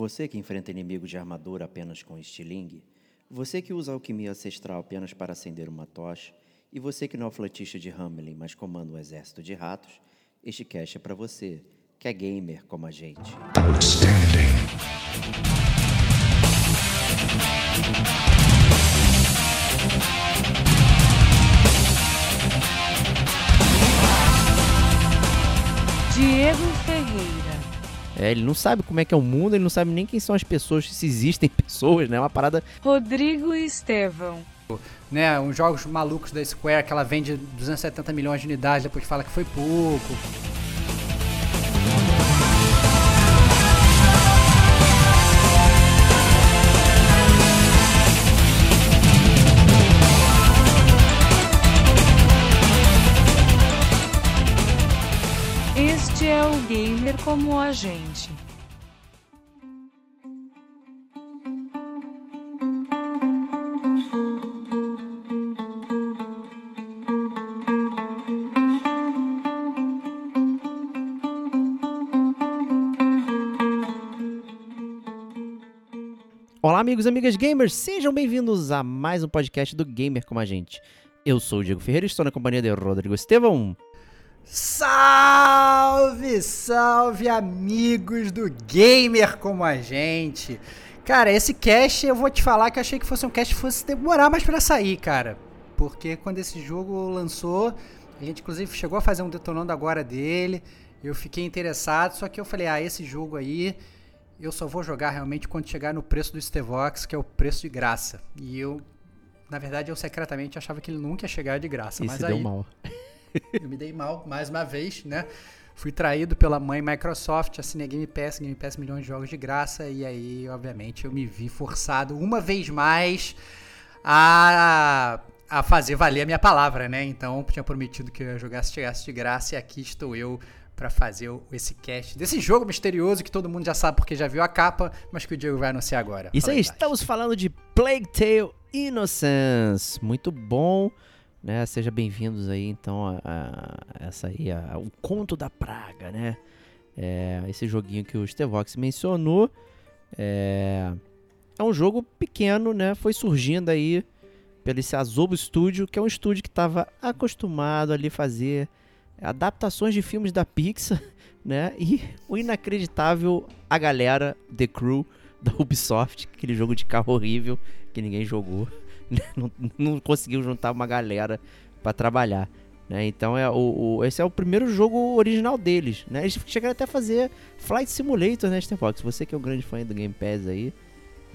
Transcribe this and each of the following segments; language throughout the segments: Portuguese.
Você que enfrenta inimigos de armadura apenas com estilingue, você que usa alquimia ancestral apenas para acender uma tocha, e você que não é flatista de Hamelin, mas comanda um exército de ratos, este cast é para você, que é gamer como a gente. Outstanding. Diego Ferreira. É, ele não sabe como é que é o mundo, ele não sabe nem quem são as pessoas, se existem pessoas, né? É uma parada. Rodrigo Estevão. Né, uns jogos malucos da Square que ela vende 270 milhões de unidades, depois fala que foi pouco. Como a gente. Olá, amigos e amigas gamers, sejam bem-vindos a mais um podcast do Gamer como a gente. Eu sou o Diego Ferreira e estou na companhia de Rodrigo Estevão. Salve, salve amigos do Gamer como a gente. Cara, esse cast eu vou te falar que eu achei que fosse um cast que fosse demorar mais para sair, cara. Porque quando esse jogo lançou, a gente inclusive chegou a fazer um detonando agora dele. Eu fiquei interessado, só que eu falei, ah, esse jogo aí eu só vou jogar realmente quando chegar no preço do Stevox, que é o preço de graça. E eu, na verdade, eu secretamente achava que ele nunca ia chegar de graça. E mas se aí, deu mal. eu me dei mal, mais uma vez, né? Fui traído pela mãe Microsoft, assinei Game Pass, Game Pass milhões de jogos de graça, e aí, obviamente, eu me vi forçado uma vez mais a, a fazer valer a minha palavra, né? Então, tinha prometido que eu ia jogar se chegasse de graça, e aqui estou eu para fazer esse cast desse jogo misterioso que todo mundo já sabe porque já viu a capa, mas que o Diego vai anunciar agora. Isso aí, estamos falando de Plague Tale Innocence. Muito bom, né? Sejam bem-vindos aí, então, a, a essa aí, a, o Conto da Praga, né? É, esse joguinho que o Stevox mencionou. É, é um jogo pequeno, né? Foi surgindo aí pelo esse Azobo Studio, que é um estúdio que estava acostumado ali fazer adaptações de filmes da Pixar, né? E o inacreditável A Galera, The Crew, da Ubisoft, aquele jogo de carro horrível que ninguém jogou. Não, não conseguiu juntar uma galera para trabalhar. Né? Então é o, o, esse é o primeiro jogo original deles. Né? Eles chegaram até a fazer Flight Simulator nesta né, época. Você que é um grande fã do Game Pass aí,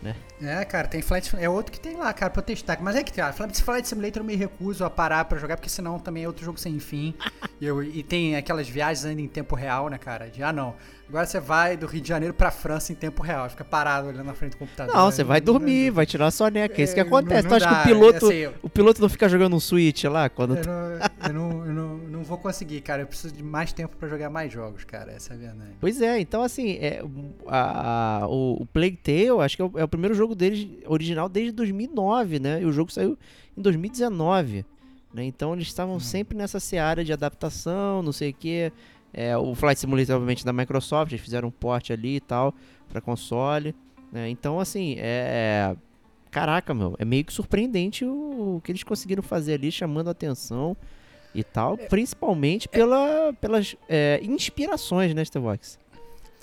né? É, cara, tem Flight É outro que tem lá, cara, pra eu testar. Mas é que, cara, Flight Simulator eu me recuso a parar pra jogar, porque senão também é outro jogo sem fim. e, eu, e tem aquelas viagens ainda em tempo real, né, cara? De, ah, não. Agora você vai do Rio de Janeiro pra França em tempo real, fica parado olhando na frente do computador. Não, você vai dormir, vai tirar a soneca, é isso que é, acontece. Não, não tu acha que o piloto, assim, eu, o piloto não fica jogando um Switch lá? Quando... Eu, não, eu, não, eu não, não vou conseguir, cara. Eu preciso de mais tempo pra jogar mais jogos, cara. Essa é a verdade. Pois é, então assim, é, a, a, o, o Plague Tale, acho que é o, é o primeiro jogo deles original desde 2009, né? E o jogo saiu em 2019. Né? Então eles estavam uhum. sempre nessa seara de adaptação, não sei o que. É, o Flight Simulator, obviamente, da Microsoft, eles fizeram um port ali e tal, para console. Né? Então, assim, é. Caraca, meu, é meio que surpreendente o, o que eles conseguiram fazer ali, chamando a atenção e tal, é, principalmente pela, pelas é, inspirações, né, Stevox?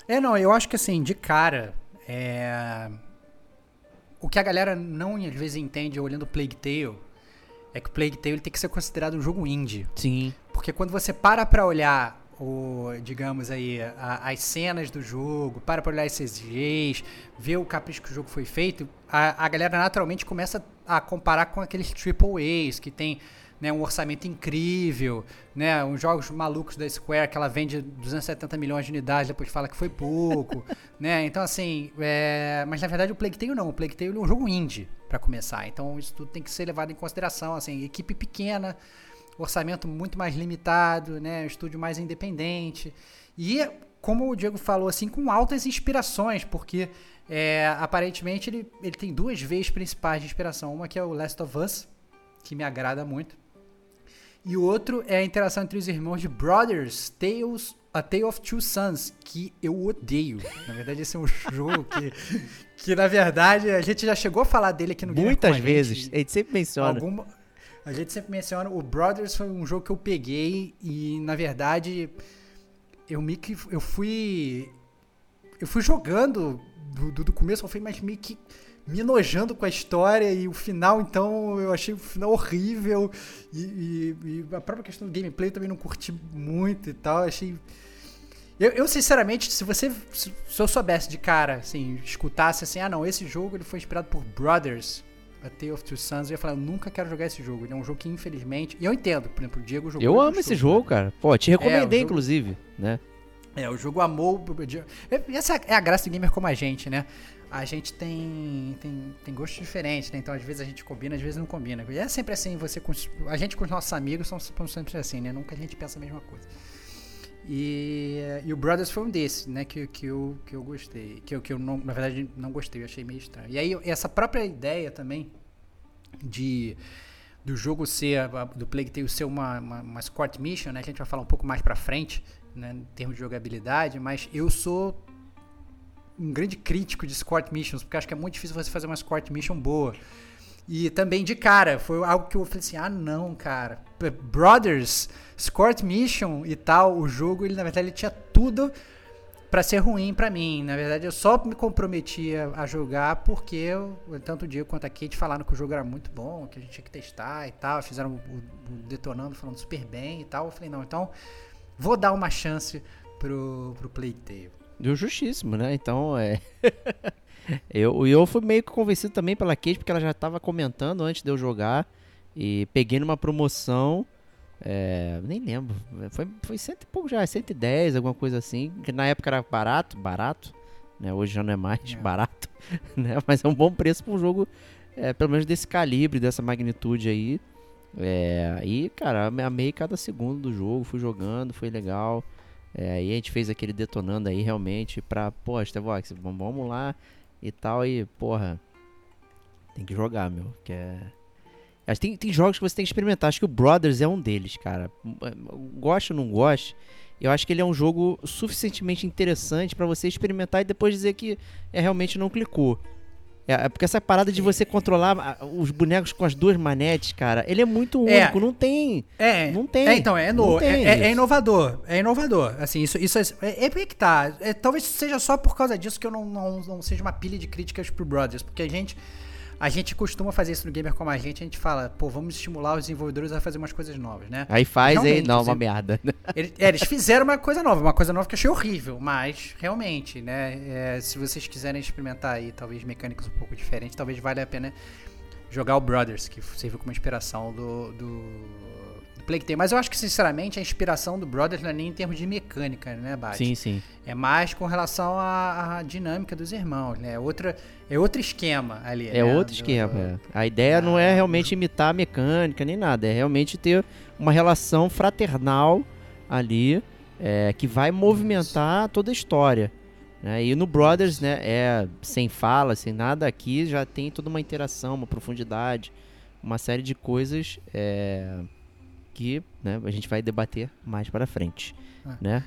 É, não, eu acho que assim, de cara, é... o que a galera não às vezes entende olhando Plague Tale é que o Plague Tale tem que ser considerado um jogo indie. Sim. Porque quando você para pra olhar o, digamos aí, a, as cenas do jogo, para para olhar esses CGs, ver o capricho que o jogo foi feito, a, a galera naturalmente começa a comparar com aqueles triple A's que tem né, um orçamento incrível, né, uns jogos malucos da Square que ela vende 270 milhões de unidades depois fala que foi pouco, né? Então assim, é... mas na verdade o Plague Tale não, o Plague Tale é um jogo indie para começar. Então isso tudo tem que ser levado em consideração, assim, equipe pequena, orçamento muito mais limitado, né? Estúdio mais independente. E, como o Diego falou, assim, com altas inspirações, porque é, aparentemente ele, ele tem duas vezes principais de inspiração. Uma que é o Last of Us, que me agrada muito. E o outro é a interação entre os irmãos de Brothers, Tales, A Tale of Two Sons, que eu odeio. Na verdade, esse é um jogo que, que, na verdade, a gente já chegou a falar dele aqui no Muitas a vezes. Gente. A gente sempre menciona. Alguma, a gente sempre menciona. O Brothers foi um jogo que eu peguei e, na verdade, eu que. Eu fui. Eu fui jogando do, do, do começo ao fim, mas meio que me enojando com a história e o final, então, eu achei o final horrível. E, e, e a própria questão do gameplay eu também não curti muito e tal. Achei. Eu, eu, sinceramente, se você. Se, eu soubesse de cara, assim, escutasse assim, ah não, esse jogo ele foi inspirado por Brothers. A Tale of Two Sons, eu ia falar, eu nunca quero jogar esse jogo. Ele é um jogo que, infelizmente. E eu entendo, por exemplo, o Diego jogou. Eu amo esse jogo, né? cara. Pô, te recomendei, É, jogo- inclusive, né? É, o jogo amou. Essa é a graça do gamer como a gente, né? A gente tem, tem, tem gostos diferentes, né? Então, às vezes a gente combina, às vezes não combina. E é sempre assim, você com a gente com os nossos amigos somos somos sempre assim, né? Nunca a gente pensa a mesma coisa. E, e o Brothers foi um desses, né? Que, que, eu, que eu gostei. Que eu, que eu não, na verdade, não gostei, eu achei meio estranho. E aí, essa própria ideia também de do jogo ser, do Plague Tale ser uma, uma, uma mission, né? A gente vai falar um pouco mais pra frente, né? Em termos de jogabilidade, mas eu sou um grande crítico de escort missions, porque acho que é muito difícil você fazer uma escort mission boa. E também de cara, foi algo que eu falei assim: ah, não, cara. Brothers, Escort Mission e tal, o jogo, ele na verdade ele tinha tudo pra ser ruim pra mim. Na verdade, eu só me comprometia a jogar porque eu, tanto o Diego quanto a Kate falaram que o jogo era muito bom, que a gente tinha que testar e tal. Fizeram o, o detonando, falando super bem e tal. Eu falei: não, então vou dar uma chance pro, pro Plague Deu justíssimo, né? Então, é. eu, e eu fui meio que convencido também pela Kate, porque ela já tava comentando antes de eu jogar. E peguei numa promoção. é, nem lembro. Foi, foi cento e pouco já, 110, alguma coisa assim. Que na época era barato, barato. Né? Hoje já não é mais É. barato. Né? Mas é um bom preço para um jogo, é, pelo menos desse calibre, dessa magnitude aí. É, e, cara, ame- amei cada segundo do jogo, fui jogando, foi legal. É, aí a gente fez aquele detonando aí realmente pra, pô, Stevox, vamos lá e tal. E, porra, tem que jogar, meu. Que é. Acho Tem, tem jogos que você tem que experimentar. Acho que o Brothers é um deles, cara. Goste ou não goste, eu acho que ele é um jogo suficientemente interessante pra você experimentar e depois dizer que é, realmente não clicou. É, é porque essa parada de você controlar ah, os bonecos com as duas manetes, cara, ele é muito É. único, não tem. É, Não tem. É, então, é, no, é, é- é inovador. É inovador. Assim, isso, isso é, é, é porque que tá. É, talvez seja só por causa disso que eu não, não, não seja uma pilha de críticas pro Brothers. Porque a gente. A gente costuma fazer isso no gamer como a gente, a gente fala, pô, vamos estimular os desenvolvedores a fazer umas coisas novas, né? Aí faz, Realmente, não, uma merda. Eles, é, eles fizeram uma coisa nova, uma coisa nova que eu achei horrível, mas realmente, né? é, se vocês quiserem experimentar aí, talvez mecânicas um pouco diferentes, talvez valha a pena jogar o Brothers, que serviu como inspiração do, do Plague Tale. Mas eu acho que, sinceramente, a inspiração do Brothers não é nem em termos de mecânica, né, Bate? Sim, sim. É mais com relação à, à dinâmica dos irmãos, né? É outra, é outro esquema ali. É né? outro esquema. do- é. A ideia não é Ah, realmente imitar a mecânica nem nada, é realmente ter uma relação fraternal ali é, que vai movimentar toda a história. né? E no Brothers, né, é sem fala, sem nada aqui, já tem toda uma interação, uma profundidade, uma série de coisas é, que né, a gente vai debater mais para frente. Ah. Né?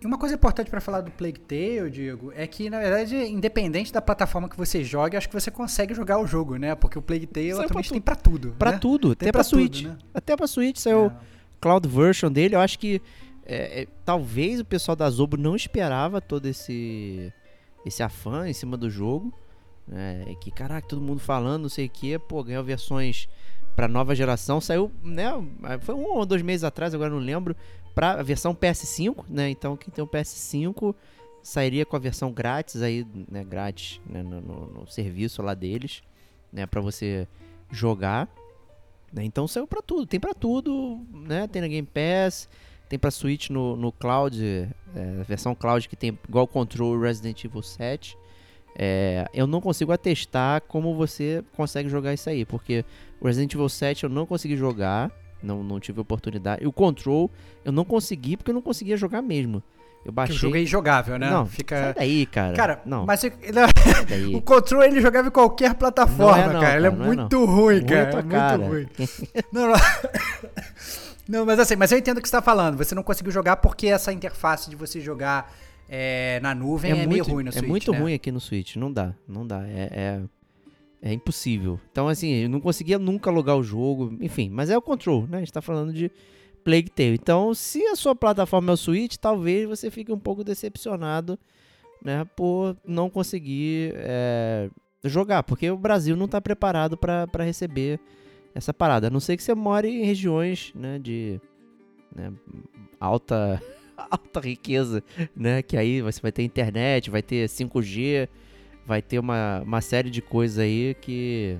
E uma coisa importante pra falar do Plague Tale, Diego, é que, na verdade, independente da plataforma que você jogue, acho que você consegue jogar o jogo, né? Porque o Plague Tale pra atualmente tudo. tem pra tudo. Pra né? tudo, Tem até tudo, Switch. né? Até pra Switch saiu É. cloud version dele, eu acho que é, é, talvez o pessoal da Zobo não esperava todo esse esse afã em cima do jogo, né? E que caraca, todo mundo falando, não sei o que, pô, ganhou versões pra nova geração, saiu, né, foi um ou dois meses atrás, agora não lembro, pra a versão PS5, né? Então quem tem o PS5 sairia com a versão grátis aí, né, grátis, né, no, no- no serviço lá deles, né, para você jogar. né? Então saiu pra tudo, tem pra tudo, né? Tem na Game Pass, tem pra Switch no, no Cloud, é, versão Cloud que tem igual Control Resident Evil 7. É, eu não consigo atestar como você consegue jogar isso aí, porque o Resident Evil 7 eu não consegui jogar, não, não tive oportunidade. E o Control eu não consegui porque eu não conseguia jogar mesmo. Eu Que baixei. o jogo é injogável, né? Não, Fica... sai daí, cara. Cara, não, mas você- daí. o controle ele jogava em qualquer plataforma, Não é não, cara. Ele é não muito ruim, cara. é muito ruim. Não, não. Não, mas assim, mas eu entendo o que você tá falando. Você não conseguiu jogar porque essa interface de você jogar é, na nuvem é, meio ruim no é Switch, muito né? ruim aqui no Switch. Não dá, não dá. É, é, é impossível. Então, assim, eu não conseguia nunca logar o jogo. Enfim, mas é o Control, né? A gente tá falando de Plague Tale. Então, se a sua plataforma é o Switch, talvez você fique um pouco decepcionado, né? Por não conseguir é, jogar. Porque o Brasil não tá preparado para receber essa parada. A não ser que você more em regiões, né? De né, alta... alta riqueza, né? Que aí você vai ter internet, vai ter 5G, vai ter uma, uma série de coisas aí que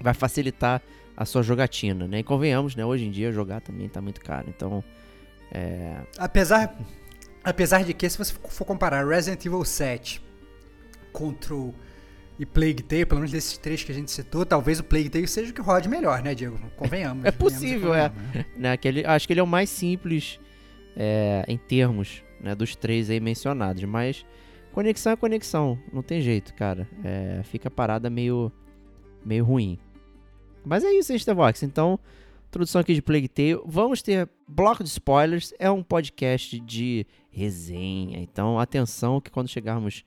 vai facilitar a sua jogatina, né? E convenhamos, né? Hoje em dia jogar também tá muito caro, então é... Apesar, apesar de que, se você for comparar Resident Evil 7, Control e Plague Tale, pelo menos desses três que a gente citou, talvez o Plague Tale seja o que rode melhor, né, Diego? Convenhamos. É possível, é. né? né? Aquele, acho que ele é o mais simples é, em termos né, dos três aí mencionados, mas conexão é conexão, não tem jeito, cara. É, fica a parada meio, meio ruim. Mas é isso, Instavox. Então, introdução aqui de Plague Tale. Vamos ter bloco de spoilers. É um podcast de resenha. Então, atenção que quando chegarmos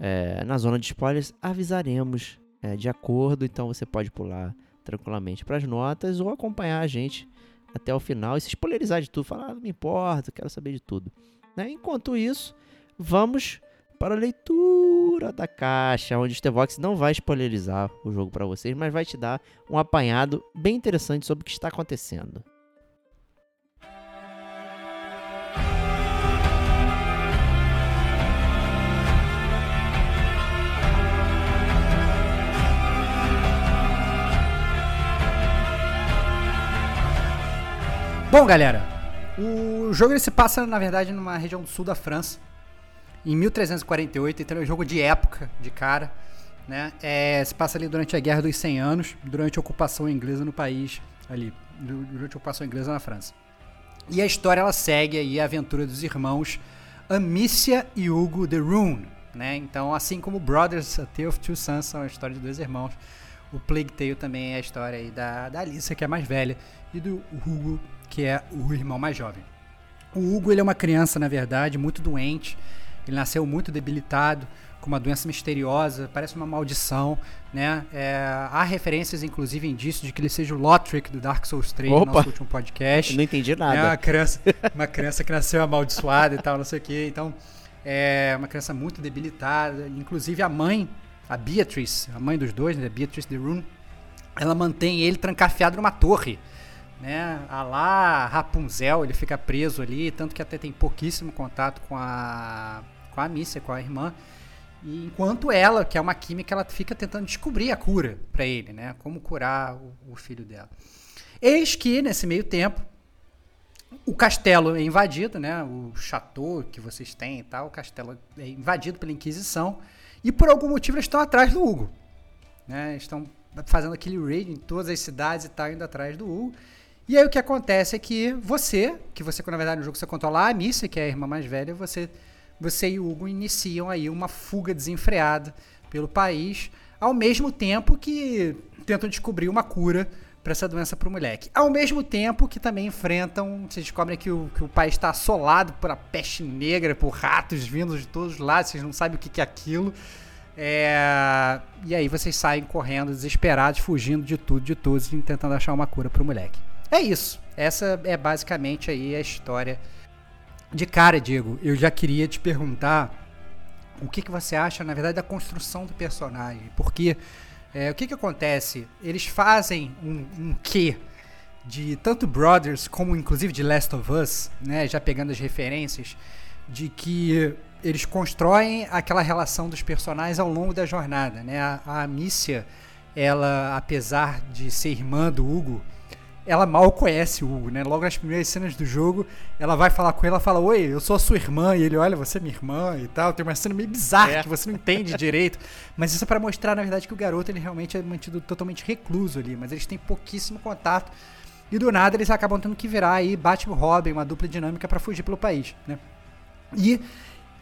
é, na zona de spoilers, avisaremos é, de acordo. Então, você pode pular tranquilamente para as notas ou acompanhar a gente até o final e se spoilerizar de tudo. Falar, ah, não me importa, quero saber de tudo. Né? Enquanto isso, vamos para a leitura da caixa, onde o Stevox não vai spoilerizar o jogo para vocês, mas vai te dar um apanhado bem interessante sobre o que está acontecendo. Bom, galera, o jogo ele se passa, na verdade, numa região do sul da França, em 1348, então é um jogo de época, de cara, né? É, se passa ali durante a Guerra dos 100 Anos, durante a ocupação inglesa no país, ali, du- durante a ocupação inglesa na França. E a história, ela segue aí a aventura dos irmãos Amicia e Hugo de Rune, né? Então, assim como Brothers, A Tale of Two Sons são a história de dois irmãos, o Plague Tale também é a história aí da, da Alicia, que é mais velha, e do Hugo, que é o irmão mais jovem. O Hugo ele é uma criança, na verdade, muito doente. Ele nasceu muito debilitado, com uma doença misteriosa, parece uma maldição, né? É, há referências, inclusive, indícios de que ele seja o Lothric do Dark Souls 3, no Opa! nosso último podcast. Não entendi É uma nada. criança, uma criança que nasceu amaldiçoada e tal, não sei o que. Então, é uma criança muito debilitada. Inclusive, a mãe, a Beatrice, a mãe dos dois, né? Beatrice de Rune, ela mantém ele trancafiado numa torre. Né? A lá Rapunzel, ele fica preso ali, tanto que até tem pouquíssimo contato com a com a Missa, com a irmã. E enquanto ela, que é uma química, ela fica tentando descobrir a cura pra ele, né? Como curar o, o filho dela. Eis que nesse meio tempo o castelo é invadido, né? O chateau que vocês têm e tal, o castelo é invadido pela Inquisição e por algum motivo eles estão atrás do Hugo, né? Estão fazendo aquele raid em todas as cidades e tal, indo atrás do Hugo. E aí o que acontece é que você, que você na verdade no jogo você controla a Missa, que é a irmã mais velha, você você e o Hugo iniciam aí uma fuga desenfreada pelo país, ao mesmo tempo que tentam descobrir uma cura para essa doença para o moleque. Ao mesmo tempo que também enfrentam, vocês descobrem que o, que o país está assolado por a peste negra, por ratos vindos de todos os lados, vocês não sabem o que, que é aquilo. É, e aí vocês saem correndo, desesperados, fugindo de tudo, de todos, tentando achar uma cura para o moleque. É isso. Essa é basicamente aí a história de cara, Diego. Eu já queria te perguntar o que, que você acha, na verdade, da construção do personagem. Porque é, o que, que acontece? Eles fazem um, um quê de tanto Brothers como inclusive de Last of Us, né? Já pegando as referências, de que eles constroem aquela relação dos personagens ao longo da jornada, né? A, a Amicia, ela, apesar de ser irmã do Hugo, ela mal conhece o Hugo, né? Logo nas primeiras cenas do jogo, ela vai falar com ele, ela fala, oi, eu sou a sua irmã, e ele, olha, você é minha irmã e tal. Tem uma cena meio bizarra É. que você não entende direito. Mas isso é pra mostrar, na verdade, que o garoto ele realmente é mantido totalmente recluso ali, mas eles têm pouquíssimo contato. E do nada eles acabam tendo que virar aí Batman Robin, uma dupla dinâmica pra fugir pelo país, né? E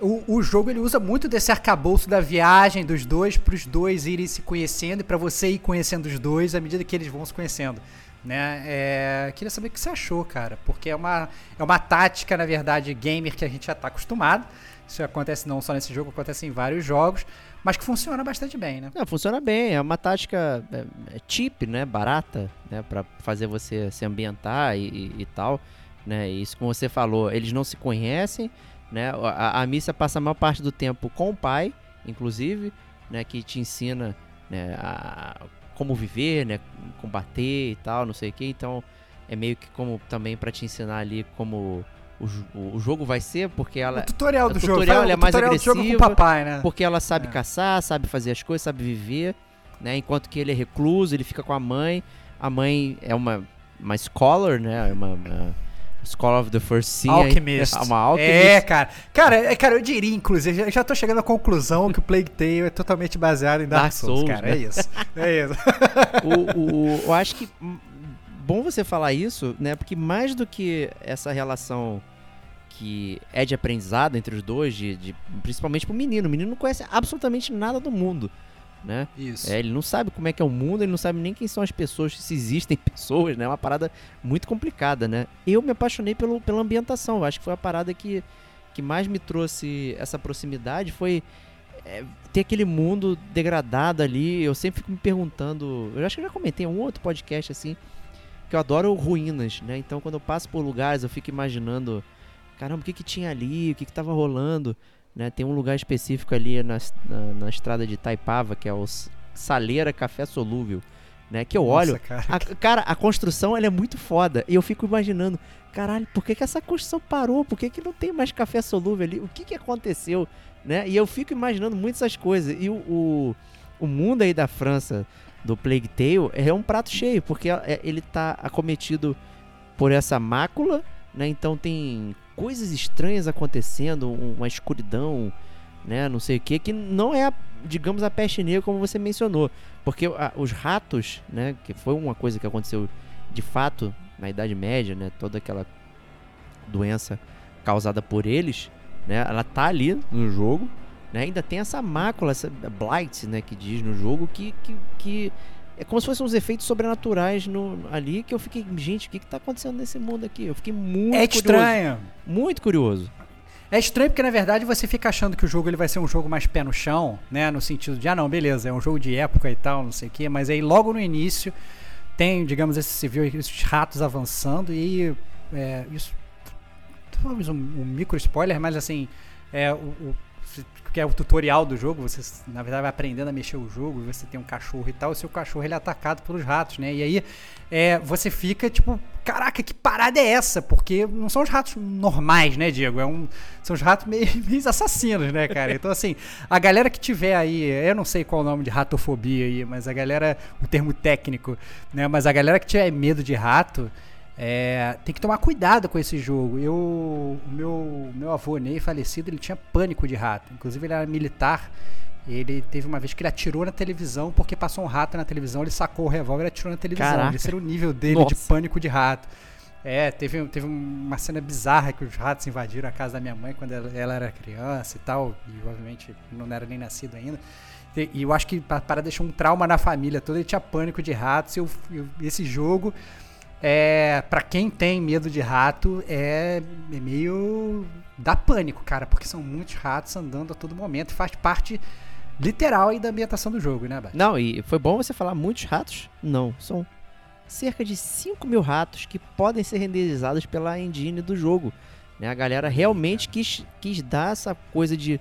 o, o jogo ele usa muito desse arcabouço da viagem dos dois para os dois irem se conhecendo e para você ir conhecendo os dois à medida que eles vão se conhecendo. Né? É, queria saber o que você achou, cara, porque é uma, é uma tática, na verdade, gamer que a gente já tá acostumado. Isso acontece não só nesse jogo, acontece em vários jogos, mas que funciona bastante bem, né? Não, funciona bem, é uma tática é, é cheap, né, barata, né, para fazer você se ambientar e, e, e, tal, né, isso como você falou, eles não se conhecem, né, a, a missa passa a maior parte do tempo com o pai, inclusive, né, que te ensina, né, a, como viver, né, combater e tal, não sei o que, então é meio que como também para te ensinar ali como o, o jogo vai ser, porque ela. O tutorial do o jogo. tutorial é mais agressiva. com o papai, né? Porque ela sabe É. caçar, sabe fazer as coisas, sabe viver, né? Enquanto que ele é recluso, ele fica com a mãe. A mãe é uma, uma scholar, né? É uma, uma scholar of the first scene. Alchemist. Uma alchemist. É, cara. Cara, é, cara, eu diria, inclusive, eu já tô chegando à conclusão que o Plague Tale é totalmente baseado em Dark, Dark Souls, Souls, cara. né? É isso. É isso. o, o- eu acho que bom você falar isso, né? Porque mais do que essa relação que é de aprendizado entre os dois, de, de- principalmente pro menino. O menino não conhece absolutamente nada do mundo, né? Isso. É, ele não sabe como é que é o mundo, ele não sabe nem quem são as pessoas, se existem pessoas, né? É uma parada muito complicada, né? Eu me apaixonei pelo, pela ambientação. Eu acho que foi a parada que, que mais me trouxe essa proximidade. Foi é, ter aquele mundo degradado ali. Eu sempre fico me perguntando. Eu acho que eu já comentei em um outro podcast assim. Que eu adoro ruínas, né? Então quando eu passo por lugares, eu fico imaginando. Caramba, o que que tinha ali? O que que tava rolando? Né? Tem um lugar específico ali na, na, na estrada de Taipava, que é o Saleira Café Solúvel, né? Que eu olho, Nossa, cara. a, cara, a construção ela é muito foda. E eu fico imaginando, caralho, por que, que essa construção parou? Por que, que não tem mais café solúvel ali? O que, que aconteceu? Né? E eu fico imaginando muito essas coisas. E o, o, o mundo aí da França, do Plague Tale, é um prato cheio, porque é- ele tá acometido por essa mácula, né? Então tem coisas estranhas acontecendo, um- uma escuridão, né? Não sei o que, que não é, digamos, a peste negra como você mencionou. Porque a- os ratos, né? Que foi uma coisa que aconteceu de fato na Idade Média, né? Toda aquela doença causada por eles, né? Ela tá ali no jogo, né? Ainda tem essa mácula, essa blight, né? Que diz no jogo que, que, que é como se fossem uns efeitos sobrenaturais no, ali que eu fiquei, gente, o que que tá acontecendo nesse mundo aqui? Eu fiquei muito É curioso, estranho. muito curioso. É estranho porque, na verdade, você fica achando que o jogo ele vai ser um jogo mais pé no chão, né? No sentido de, ah, não, beleza, é um jogo de época e tal, não sei o quê. Mas aí, logo no início, tem, digamos, esse civil, esses ratos avançando e é, isso... Talvez um, um micro spoiler, mas assim, é, o, o- que é o tutorial do jogo, você, na verdade, vai aprendendo a mexer o jogo, você tem um cachorro e tal, o seu cachorro ele é atacado pelos ratos, né? E aí, é, você fica tipo, caraca, que parada é essa? Porque não são os ratos normais, né, Diego? É um, são os ratos meio, meio assassinos, né, cara? Então, assim, a galera que tiver aí, eu não sei qual o nome de ratofobia aí, mas a galera, o termo técnico, né? Mas a galera que tiver medo de rato, é, tem que tomar cuidado com esse jogo. Eu, o meu, meu avô Ney, falecido, ele tinha pânico de rato. Inclusive, ele era militar. Ele teve uma vez que ele atirou na televisão porque passou um rato na televisão. Ele sacou o revólver e atirou na televisão. Caraca. Esse era o nível dele de Nossa. pânico de rato. É, teve, teve uma cena bizarra que os ratos invadiram a casa da minha mãe quando ela, ela era criança e tal. E obviamente não era nem nascido ainda. E, eu acho que pa- para deixar um trauma na família toda, ele tinha pânico de ratos. E eu- eu- esse jogo, é, para quem tem medo de rato, é, é meio. dá pânico, cara, porque são muitos ratos andando a todo momento. Faz parte literal aí da ambientação do jogo, né, Bart? Não, e foi bom você falar muitos ratos? Não, são cerca de 5 mil ratos que podem ser renderizados pela engine do jogo. Né? A galera realmente quis, quis dar essa coisa de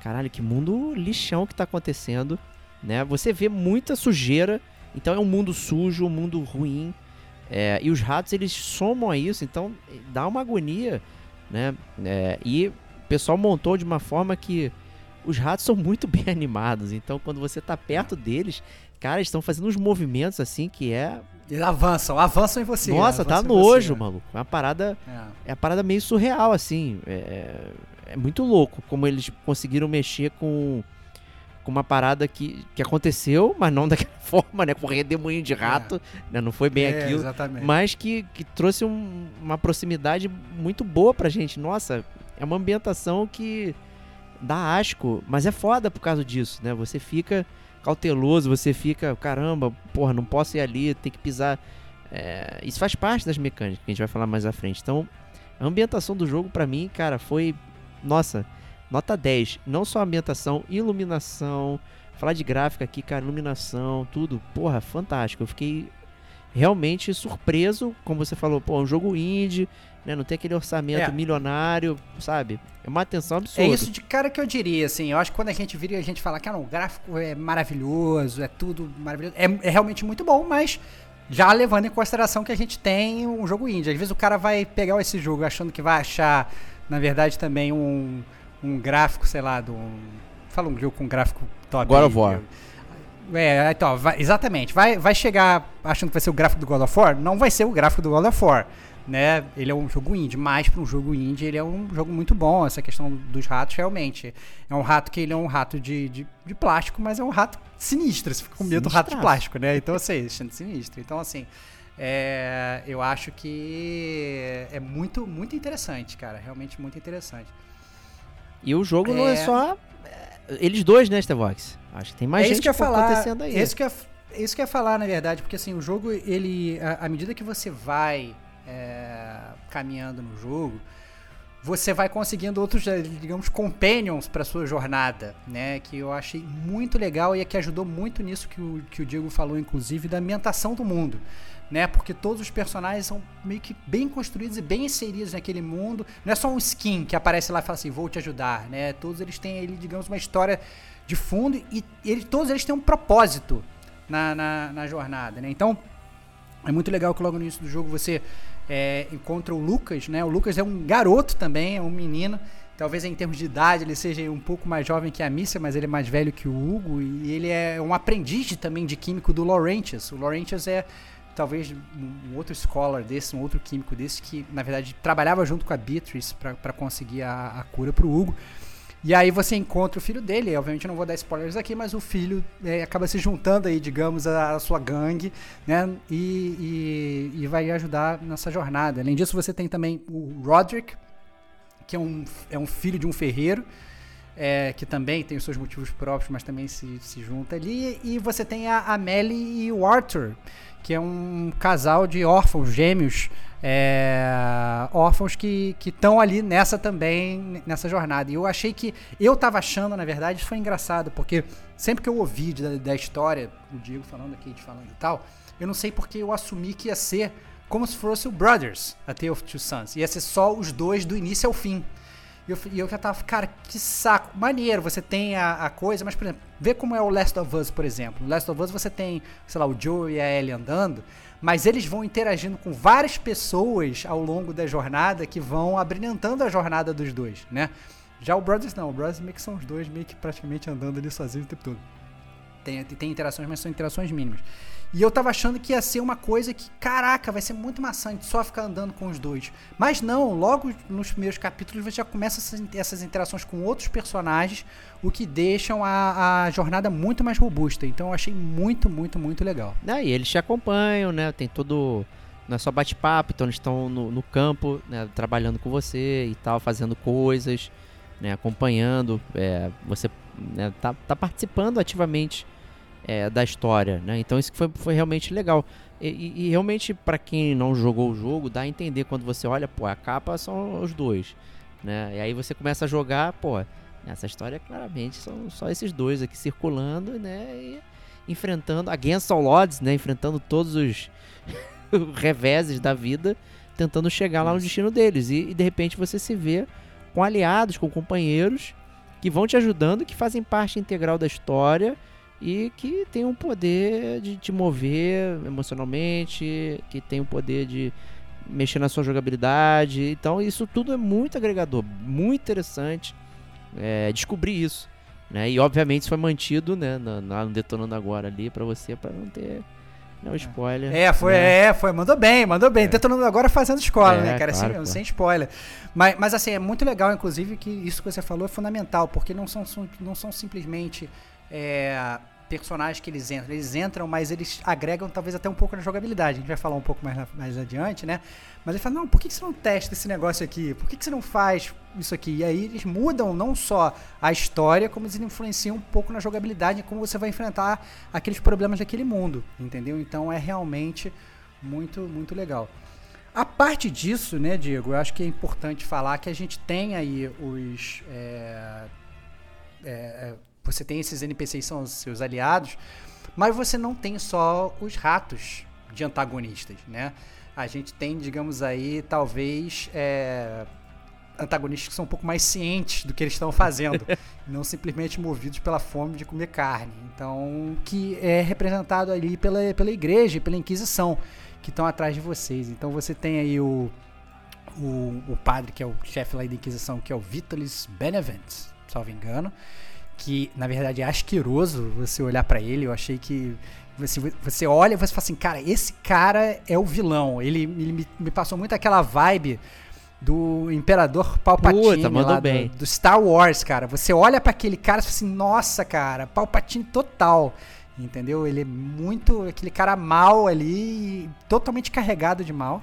caralho, que mundo lixão que tá acontecendo. Né? Você vê muita sujeira, então é um mundo sujo, um mundo ruim. É, e os ratos eles somam a isso, então dá uma agonia. Né? É, e o pessoal montou de uma forma que os ratos são muito bem animados. Então, quando você tá perto deles, cara, eles estão fazendo uns movimentos assim que é. Eles avançam, avançam em você. Nossa, tá nojo, você. maluco. É uma parada. É. É uma parada meio surreal, assim. É, é muito louco como eles conseguiram mexer com. Com uma parada que, que aconteceu, mas não daquela forma, né? Com redemoinho de rato, né? Não foi bem É, aquilo. Exatamente. Mas que, que trouxe um- uma proximidade muito boa pra gente. Nossa, é uma ambientação que dá asco, mas é foda por causa disso, né? Você fica cauteloso, você fica, caramba, porra, não posso ir ali, tem que pisar é, isso faz parte das mecânicas que a gente vai falar mais à frente. Então, a ambientação do jogo, pra mim, cara, foi. Nossa, nota 10. Não só ambientação, iluminação. Falar de gráfica aqui, cara, iluminação, tudo. Porra, fantástico. Eu fiquei realmente surpreso, como você falou, pô, é um jogo indie, né? Não tem aquele orçamento É. milionário, sabe? É uma atenção absurda. É isso de cara que eu diria, assim. Eu acho que quando a gente vira e a gente fala que ah, não, o gráfico é maravilhoso, é tudo maravilhoso. É, é realmente muito bom, mas já levando em consideração que a gente tem um jogo indie. Às vezes o cara vai pegar esse jogo achando que vai achar, na verdade, também um, um gráfico, sei lá, do. Fala um jogo com gráfico top. God of War. É, então, vai- exatamente. Vai, vai chegar achando que vai ser o gráfico do God of War? Não vai ser o gráfico do God of War. Né? Ele é um jogo indie, mas para um jogo indie ele é um jogo muito bom. Essa questão dos ratos, realmente. É um rato que ele é um rato de, de, de plástico, mas é um rato sinistro. Você fica com medo do rato de plástico, né? Então, assim, sinistro. Então, assim, é, eu acho que é muito, muito interessante, cara. Realmente muito interessante. E o jogo não é É. só. é, Eles dois, né, Stevox? Acho que tem mais é gente isso que falar. acontecendo aí. É isso que eu, ia- é isso que eu ia falar, na verdade, porque assim, o jogo, ele. À à medida que você vai é, caminhando no jogo, você vai conseguindo outros, eh, digamos, companions para sua jornada, né? Que eu achei muito legal e é que ajudou muito nisso que o, que o Diego falou, inclusive, da ambientação do mundo. Né, porque todos os personagens são meio que bem construídos e bem inseridos naquele mundo. Não é só um skin que aparece lá e fala assim, vou te ajudar, né? Todos eles têm, ele, digamos, uma história de fundo e ele, todos eles têm um propósito na, na, na jornada, né? Então, é muito legal que logo no início do jogo você é, encontra o Lucas, né? O Lucas é um garoto também, é um menino. Talvez em termos de idade ele seja um pouco mais jovem que a Missa, mas ele é mais velho que o Hugo. E ele é um aprendiz também de químico do Laurentius. O Laurentius é talvez um outro scholar desse, um outro químico desse, que na verdade trabalhava junto com a Beatrice para conseguir a, a cura para o Hugo. E aí você encontra o filho dele, obviamente eu não vou dar spoilers aqui, mas o filho é, acaba se juntando aí, digamos, à, à sua gangue, né? E, e, e vai ajudar nessa jornada. Além disso, você tem também o Roderick, que é um, é um filho de um ferreiro, é, que também tem os seus motivos próprios, mas também se, se junta ali. E você tem a Amelie e o Arthur, que é um casal de órfãos gêmeos, é, órfãos que estão ali nessa também, nessa jornada. E eu achei que, eu tava achando, na verdade, isso foi engraçado, porque sempre que eu ouvi da, da história, o Diego falando aqui, te falando e tal, eu não sei porque eu assumi que ia ser como se fosse o Brothers, A Tale of Two Sons. Ia ser só os dois do início ao fim. E eu, e eu já tava, cara, que saco. Maneiro, você tem a, a coisa, mas, por exemplo, vê como é o Last of Us, por exemplo. No Last of Us você tem, sei lá, o Joe e a Ellie andando, mas eles vão interagindo com várias pessoas ao longo da jornada que vão abrilhantando a jornada dos dois, né? Já o Brothers não, o Brothers meio que são os dois meio que praticamente andando ali sozinhos o tempo todo. Tem, tem interações, mas são interações mínimas. E eu tava achando que ia ser uma coisa que, caraca, vai ser muito maçante só ficar andando com os dois. Mas não, logo nos primeiros capítulos você já começa essas, interações com outros personagens, o que deixam a, a jornada muito mais robusta. Então eu achei muito, muito, muito legal. E eles te acompanham, né? Tem todo. Não é só bate-papo, então eles estão no, no campo, né? Trabalhando com você e tal, fazendo coisas, né? Acompanhando. é, você né, tá, tá participando ativamente é, da história, né? Então isso foi, foi realmente legal. E, e- e realmente, pra quem não jogou o jogo, dá a entender quando você olha, pô, a capa são os dois, né? E aí você começa a jogar, pô, nessa história claramente são só esses dois aqui circulando, né? E enfrentando against all odds, né? Enfrentando todos os reveses da vida, tentando chegar lá no destino deles. E, e, de repente você se vê com aliados, com companheiros que vão te ajudando, que fazem parte integral da história e que tem um poder de te mover emocionalmente, que tem o poder de mexer na sua jogabilidade. Então isso tudo é muito agregador, muito interessante é, descobrir isso. Né? E obviamente isso foi mantido né, na, Detonando Agora ali pra você, pra não ter né, o spoiler. É, foi, né? é, foi, mandou bem, mandou bem. Detonando agora fazendo escola, É, né, cara? Claro, claro. sem spoiler. Mas, mas assim, é muito legal, inclusive, que isso que você falou é fundamental, porque não são, são- não são simplesmente é, personagens que eles entram. Eles entram, mas eles agregam talvez até um pouco na jogabilidade. A gente vai falar um pouco mais, mais adiante, né? Mas ele fala, não, por que você não testa esse negócio aqui? Por que que você não faz isso aqui? E aí eles mudam não só a história, como eles influenciam um pouco na jogabilidade, como você vai enfrentar aqueles problemas daquele mundo, entendeu? Então é realmente Muito, muito legal. A parte disso, né, Diego, eu acho que é importante falar que a gente tem aí os. É, é, você tem esses NPCs, são os seus aliados, mas você não tem só os ratos de antagonistas, né? A gente tem, digamos aí, talvez. É, antagonistas que são um pouco mais cientes do que eles estão fazendo, não simplesmente movidos pela fome de comer carne. Então, que é representado ali pela, pela igreja e pela Inquisição que estão atrás de vocês. Então você tem aí o, o, o padre, que é o chefe lá da Inquisição, que é o Vitalis Benevent, salvo engano, que na verdade é asqueroso você olhar para ele. Eu achei que você, você olha e você fala assim, cara, esse cara é o vilão. Ele, ele me, me passou muito aquela vibe do Imperador Palpatine Puta. Do, do, Star Wars, cara. Você olha para aquele cara e fala assim, nossa, cara, Palpatine total. Entendeu? Ele é muito aquele cara mal ali, totalmente carregado de mal.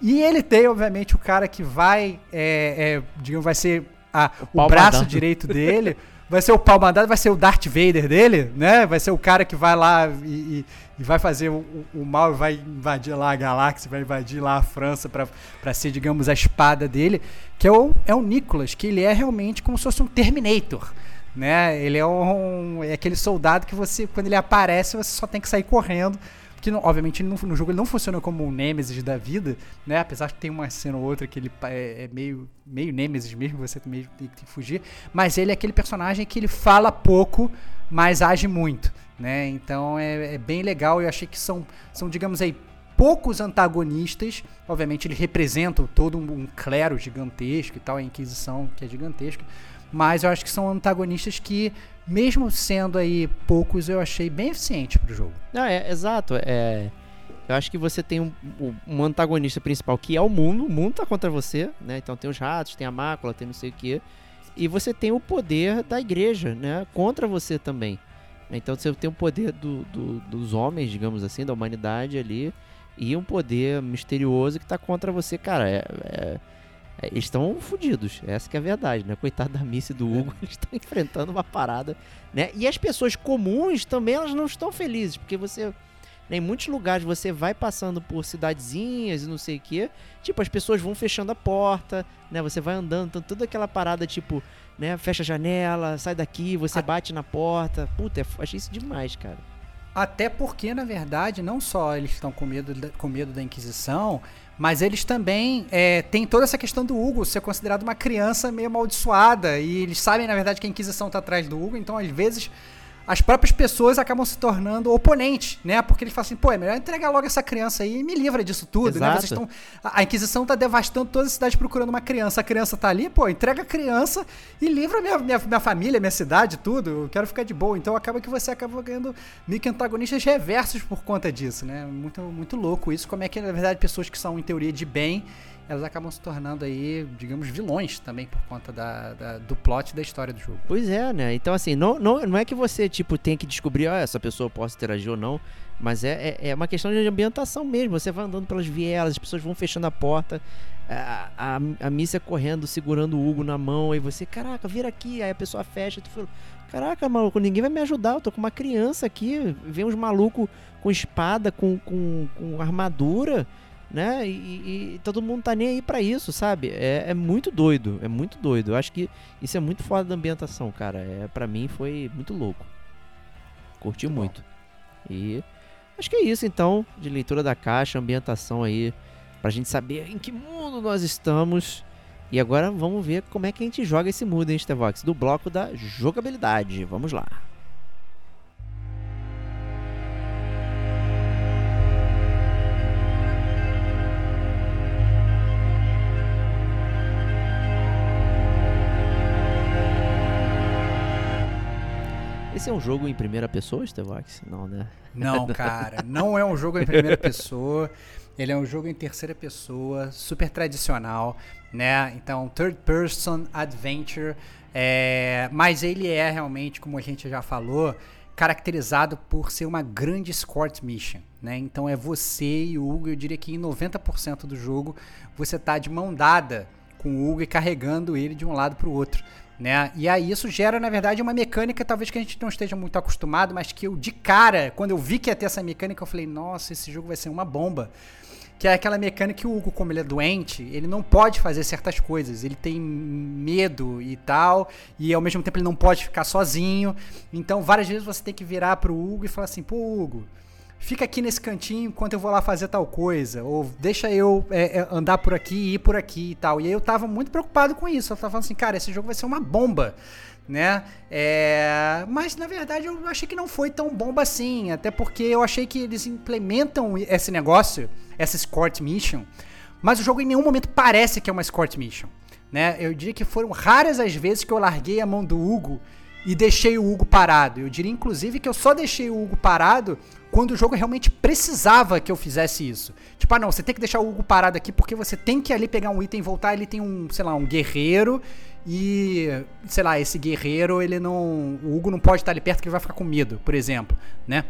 E ele tem, obviamente, o cara que vai, é, é, digamos, vai ser a, o, o braço direito dele. vai ser o pau mandado, vai ser o Darth Vader dele, né? Vai ser o cara que vai lá e, e, e vai fazer o, o, mal vai invadir lá a galáxia, vai invadir lá a França para ser, digamos, a espada dele. Que é o, é o Nicholas, que ele é realmente como se fosse um Terminator né? Ele é um é aquele soldado que você quando ele aparece você só tem que sair correndo, porque não, obviamente no, no, jogo ele não funciona como um Nemesis da vida, né? Apesar de ter uma cena ou outra que ele é, é meio meio Nemesis mesmo, você tem que fugir, mas ele é aquele personagem que ele fala pouco, mas age muito, né? Então é, é bem legal. Eu achei que são são digamos aí poucos antagonistas. Obviamente, eles representam todo um, um, clero gigantesco e tal, a Inquisição que é gigantesca. Mas eu acho que são antagonistas que, mesmo sendo aí poucos, eu achei bem eficiente pro jogo. Não, é, exato. É, eu acho que você tem um, um, antagonista principal que é o mundo. O mundo tá contra você, né? Então tem os ratos, tem a mácula, tem não sei o que. E você tem o poder da igreja, né? Contra você também. Então você tem o poder do, do, dos homens, digamos assim, da humanidade ali. E um poder misterioso que tá contra você, cara. É é, eles estão fodidos, essa que é a verdade, né? Coitado da Missy e do Hugo, eles estão enfrentando uma parada, né? E as pessoas comuns também, elas não estão felizes, porque você... Né, em muitos lugares você vai passando por cidadezinhas e não sei o que, tipo, as pessoas vão fechando a porta, né? Você vai andando, então toda aquela parada, tipo, né? Fecha a janela, sai daqui, você a... bate na porta. Puta, é achei isso demais, cara. Até porque, na verdade, não só eles estão com medo, com medo da Inquisição, mas eles também é, têm toda essa questão do Hugo ser considerado uma criança meio amaldiçoada. E eles sabem, na verdade, que a Inquisição está atrás do Hugo, então às vezes as próprias pessoas acabam se tornando oponentes, né? Porque eles falam assim, pô, é melhor entregar logo essa criança aí e me livra disso tudo, né? Exato. né? Vocês estão, a, Inquisição tá devastando toda a cidade procurando uma criança. A criança tá ali, pô, entrega a criança e livra minha, minha, minha família, minha cidade, tudo. Eu quero ficar de boa. Então acaba que você acaba ganhando meio que antagonistas reversos por conta disso, né? Muito, muito louco isso. Como é que, na verdade, pessoas que são, em teoria, de bem elas acabam se tornando aí, digamos, vilões também por conta da, da, do plot da história do jogo. Pois é, né? Então, assim, não, não, não é que você, tipo, tem que descobrir, ah, essa pessoa pode interagir ou não, mas é, é, é, uma questão de ambientação mesmo. Você vai andando pelas vielas, as pessoas vão fechando a porta, a, a, a Missa correndo, segurando o Hugo na mão, e você, caraca, vira aqui, aí a pessoa fecha, tu fala, caraca, maluco, ninguém vai me ajudar, eu tô com uma criança aqui, vem uns malucos com espada, com, com, com armadura né? E, e, todo mundo tá nem aí para isso, sabe? É, é, muito doido, é muito doido. Eu acho que isso é muito foda da ambientação, cara. É, para mim foi muito louco. Curti muito. E acho que é isso então, de leitura da caixa, ambientação aí, pra gente saber em que mundo nós estamos. E agora vamos ver como é que a gente joga esse mundo, hein, Stevox? Do bloco da jogabilidade. Vamos lá. Esse é um jogo em primeira pessoa, Stevox? Não, né? Não, cara. Não é um jogo em primeira pessoa. Ele é um jogo em terceira pessoa, super tradicional, né? Então, third person adventure. É... Mas ele é realmente, como a gente já falou, caracterizado por ser uma grande escort mission, né? Então é você e o Hugo, eu diria que em 90% do jogo você tá de mão dada com o Hugo e carregando ele de um lado para o outro Né? E aí isso gera, na verdade, uma mecânica talvez que a gente não esteja muito acostumado, mas que eu de cara, quando eu vi que ia ter essa mecânica, eu falei, nossa, esse jogo vai ser uma bomba. Que é aquela mecânica que o Hugo, como ele é doente, ele não pode fazer certas coisas. Ele tem medo e tal, e ao mesmo tempo ele não pode ficar sozinho. Então, várias vezes você tem que virar pro Hugo e falar assim, pô, Hugo, fica aqui nesse cantinho enquanto eu vou lá fazer tal coisa. Ou deixa eu é, é, andar por aqui e ir por aqui e tal. E aí eu tava muito preocupado com isso. Eu tava falando assim, cara, esse jogo vai ser uma bomba. Né? É... Mas na verdade eu achei que não foi tão bomba assim. Até porque eu achei que eles implementam esse negócio, essa escort mission. Mas o jogo em nenhum momento parece que é uma escort mission. Né? Eu diria que foram raras as vezes que eu larguei a mão do Hugo e deixei o Hugo parado. Eu diria inclusive que eu só deixei o Hugo parado quando o jogo realmente precisava que eu fizesse isso. Tipo, ah, não, você tem que deixar o Hugo parado aqui porque você tem que ali pegar um item e voltar. Ele tem um, sei lá, um guerreiro e, sei lá, esse guerreiro, ele não. O Hugo não pode estar ali perto que ele vai ficar com medo, por exemplo, né?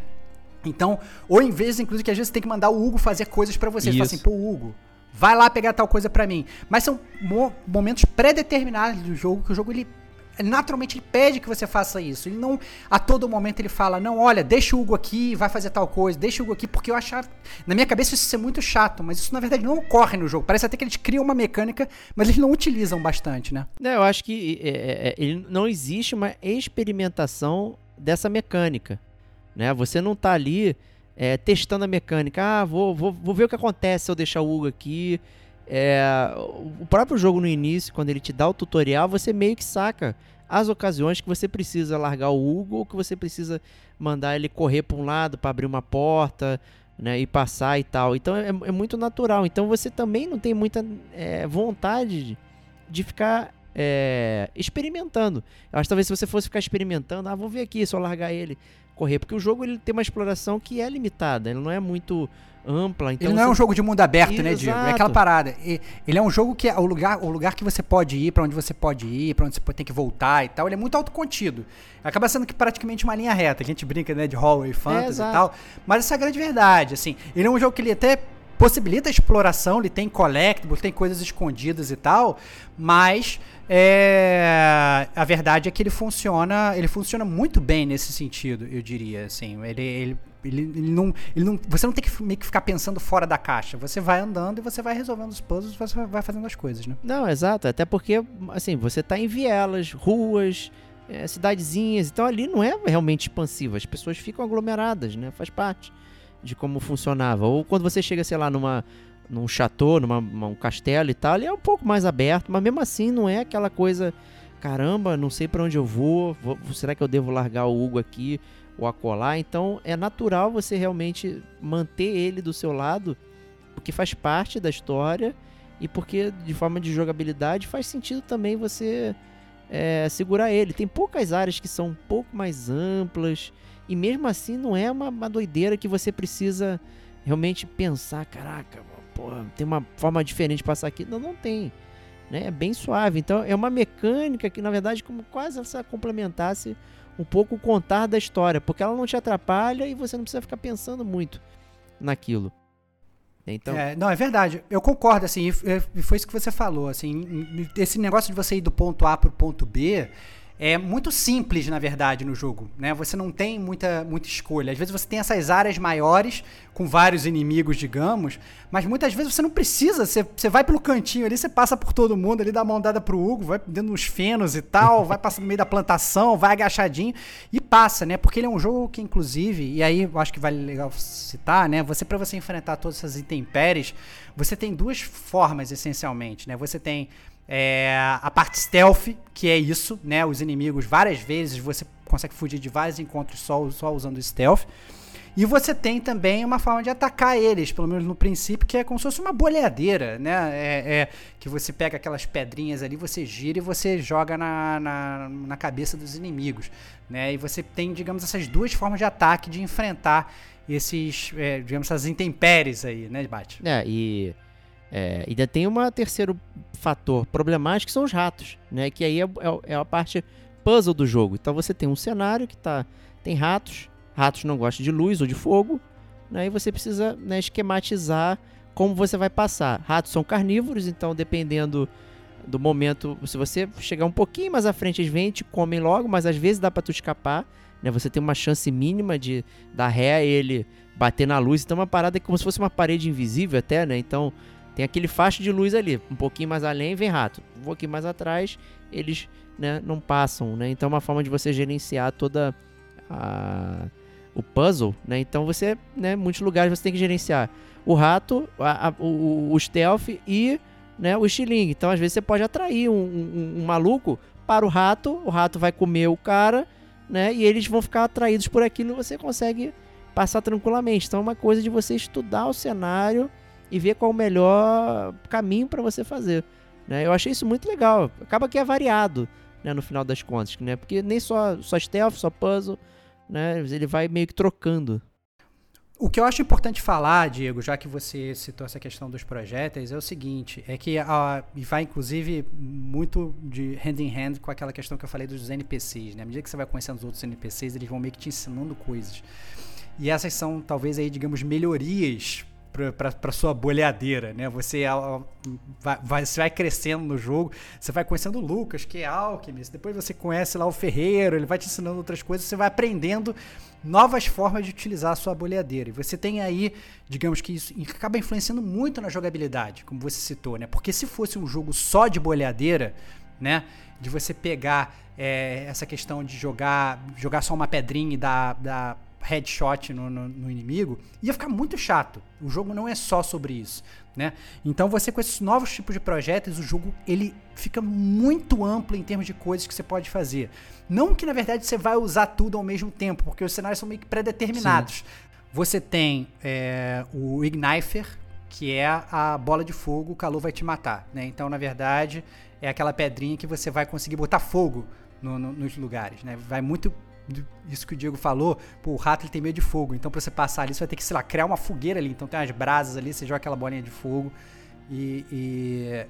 Então, ou em vez, inclusive, que às vezes você tem que mandar o Hugo fazer coisas para você. Você fala assim, pô, Hugo, vai lá pegar tal coisa para mim. Mas são mo momentos pré-determinados do jogo que o jogo ele naturalmente ele pede que você faça isso. Ele não, a todo momento ele fala, não, olha, deixa o Hugo aqui, vai fazer tal coisa, deixa o Hugo aqui, porque eu achava, na minha cabeça isso é muito chato, mas isso na verdade não ocorre no jogo. Parece até que eles criam uma mecânica, mas eles não utilizam bastante, né? Não, eu acho que é, é, não existe uma experimentação dessa mecânica, né? Você não tá ali é, testando a mecânica, ah, vou, vou, vou ver o que acontece se eu deixar o Hugo aqui, é, o próprio jogo no início, quando ele te dá o tutorial, você meio que saca as ocasiões que você precisa largar o Hugo ou que você precisa mandar ele correr para um lado para abrir uma porta né, e passar e tal. Então é, é muito natural. Então você também não tem muita é, vontade de, de ficar é, experimentando. Eu acho que talvez se você fosse ficar experimentando, ah, vou ver aqui, só largar ele correr, porque o jogo ele tem uma exploração que é limitada, ele não é muito ampla. Então ele não você... é um jogo de mundo aberto, né, Diego? É aquela parada. Ele é um jogo que é o lugar, o lugar que você pode ir, para onde você pode ir, para onde você tem que voltar e tal. Ele é muito autocontido. Acaba sendo que praticamente uma linha reta. A gente brinca, né, de hallway fantasy é, e tal. Mas essa é a grande verdade, assim. Ele é um jogo que ele até possibilita a exploração, ele tem collectibles, tem coisas escondidas e tal, mas é, a verdade é que ele funciona, ele funciona muito bem nesse sentido, eu diria, assim, ele, ele ele, ele, não, ele não, você não tem que meio que ficar pensando fora da caixa. Você vai andando e você vai resolvendo os puzzles, você vai fazendo as coisas, né? Não, exato. Até porque, assim, você tá em vielas, ruas, é, cidadezinhas. Então ali não é realmente expansivo. As pessoas ficam aglomeradas, né? Faz parte de como funcionava. Ou quando você chega, sei lá, numa num chateau, numa, num castelo e tal, ele é um pouco mais aberto, mas mesmo assim não é aquela coisa, caramba, não sei para onde eu vou, vou, será que eu devo largar o Hugo aqui? o acolá. Então é natural você realmente manter ele do seu lado, porque faz parte da história e porque de forma de jogabilidade faz sentido também você é, segurar ele. Tem poucas áreas que são um pouco mais amplas e mesmo assim não é uma, uma doideira que você precisa realmente pensar, caraca, tem uma forma diferente de passar aqui. Não, não tem. Né? É bem suave. Então é uma mecânica que na verdade como quase se complementasse um pouco o contar da história, porque ela não te atrapalha e você não precisa ficar pensando muito naquilo. Então... É, não, é verdade. Eu concordo, assim, e foi isso que você falou, assim, esse negócio de você ir do ponto A para o ponto B, é muito simples, na verdade, no jogo. Né? Você não tem muita, muita escolha. Às vezes você tem essas áreas maiores, com vários inimigos, digamos, mas muitas vezes você não precisa. Você, você vai pelo cantinho ali, você passa por todo mundo ali, dá uma mão dada pro Hugo, vai dentro dos fenos e tal, vai passar no meio da plantação, vai agachadinho e passa, né? Porque ele é um jogo que, inclusive, e aí eu acho que vale legal citar, né? Você, para você enfrentar todas essas intempéries, você tem duas formas, essencialmente, né? Você tem é, a parte stealth, que é isso, né? Os inimigos, várias vezes você consegue fugir de vários encontros só, só usando stealth. E você tem também uma forma de atacar eles, pelo menos no princípio, que é como se fosse uma boleadeira, né? É, é que você pega aquelas pedrinhas ali, você gira e você joga na, na, na, cabeça dos inimigos, né? E você tem, digamos, essas duas formas de ataque de enfrentar esses, é, digamos, essas intempéries aí, né, Bate? É, e é, ainda tem um terceiro fator problemático que são os ratos, né? Que aí é, é, é, a parte puzzle do jogo. Então você tem um cenário que tá, tem ratos, ratos não gostam de luz ou de fogo, né? E você precisa né, esquematizar como você vai passar. Ratos são carnívoros, então dependendo do momento. Se você chegar um pouquinho mais à frente, eles vêm te comem logo, mas às vezes dá pra tu escapar. Né? Você tem uma chance mínima de dar ré a ele bater na luz. Então é uma parada como se fosse uma parede invisível até, né? Então tem aquele facho de luz ali. Um pouquinho mais além vem rato. Um pouquinho mais atrás, eles né, não passam, né? Então é uma forma de você gerenciar toda a, o puzzle, né? Então você, né, muitos lugares você tem que gerenciar o rato, a, a, o, o stealth e né, o estilingue. Então às vezes você pode atrair um, um, um, maluco para o rato, o rato vai comer o cara, né? E eles vão ficar atraídos por aquilo você consegue passar tranquilamente. Então é uma coisa de você estudar o cenário e ver qual o melhor caminho para você fazer. Né? Eu achei isso muito legal. Acaba que é variado, né, no final das contas, né? Porque nem só só stealth, só puzzle, né? Ele vai meio que trocando. O que eu acho importante falar, Diego, já que você citou essa questão dos projéteis, é o seguinte, é que uh, e vai inclusive muito de hand in hand com aquela questão que eu falei dos NPCs, né? À medida que você vai conhecendo os outros NPCs, eles vão meio que te ensinando coisas. E essas são talvez aí, digamos, melhorias para sua boleadeira, né? Você vai, você vai crescendo no jogo, você vai conhecendo o Lucas, que é alquimista, depois você conhece lá o Ferreiro, ele vai te ensinando outras coisas, você vai aprendendo novas formas de utilizar a sua boleadeira. E você tem aí, digamos que isso acaba influenciando muito na jogabilidade, como você citou, né? Porque se fosse um jogo só de boleadeira, né? De você pegar é, essa questão de jogar, jogar só uma pedrinha e dar, dar headshot no, no, no, inimigo, ia ficar muito chato. O jogo não é só sobre isso, né? Então você com esses novos tipos de projetos, o jogo ele fica muito amplo em termos de coisas que você pode fazer. Não que na verdade você vai usar tudo ao mesmo tempo, porque os cenários são meio que pré-determinados. Você tem é, o Igniter, que é a bola de fogo, o calor vai te matar, né? Então na verdade é aquela pedrinha que você vai conseguir botar fogo no, no, nos lugares, né? Vai muito isso que o Diego falou, pô, o rato ele tem medo de fogo, então pra você passar ali, você vai ter que, sei lá, criar uma fogueira ali, então tem umas brasas ali, você joga aquela bolinha de fogo e, e,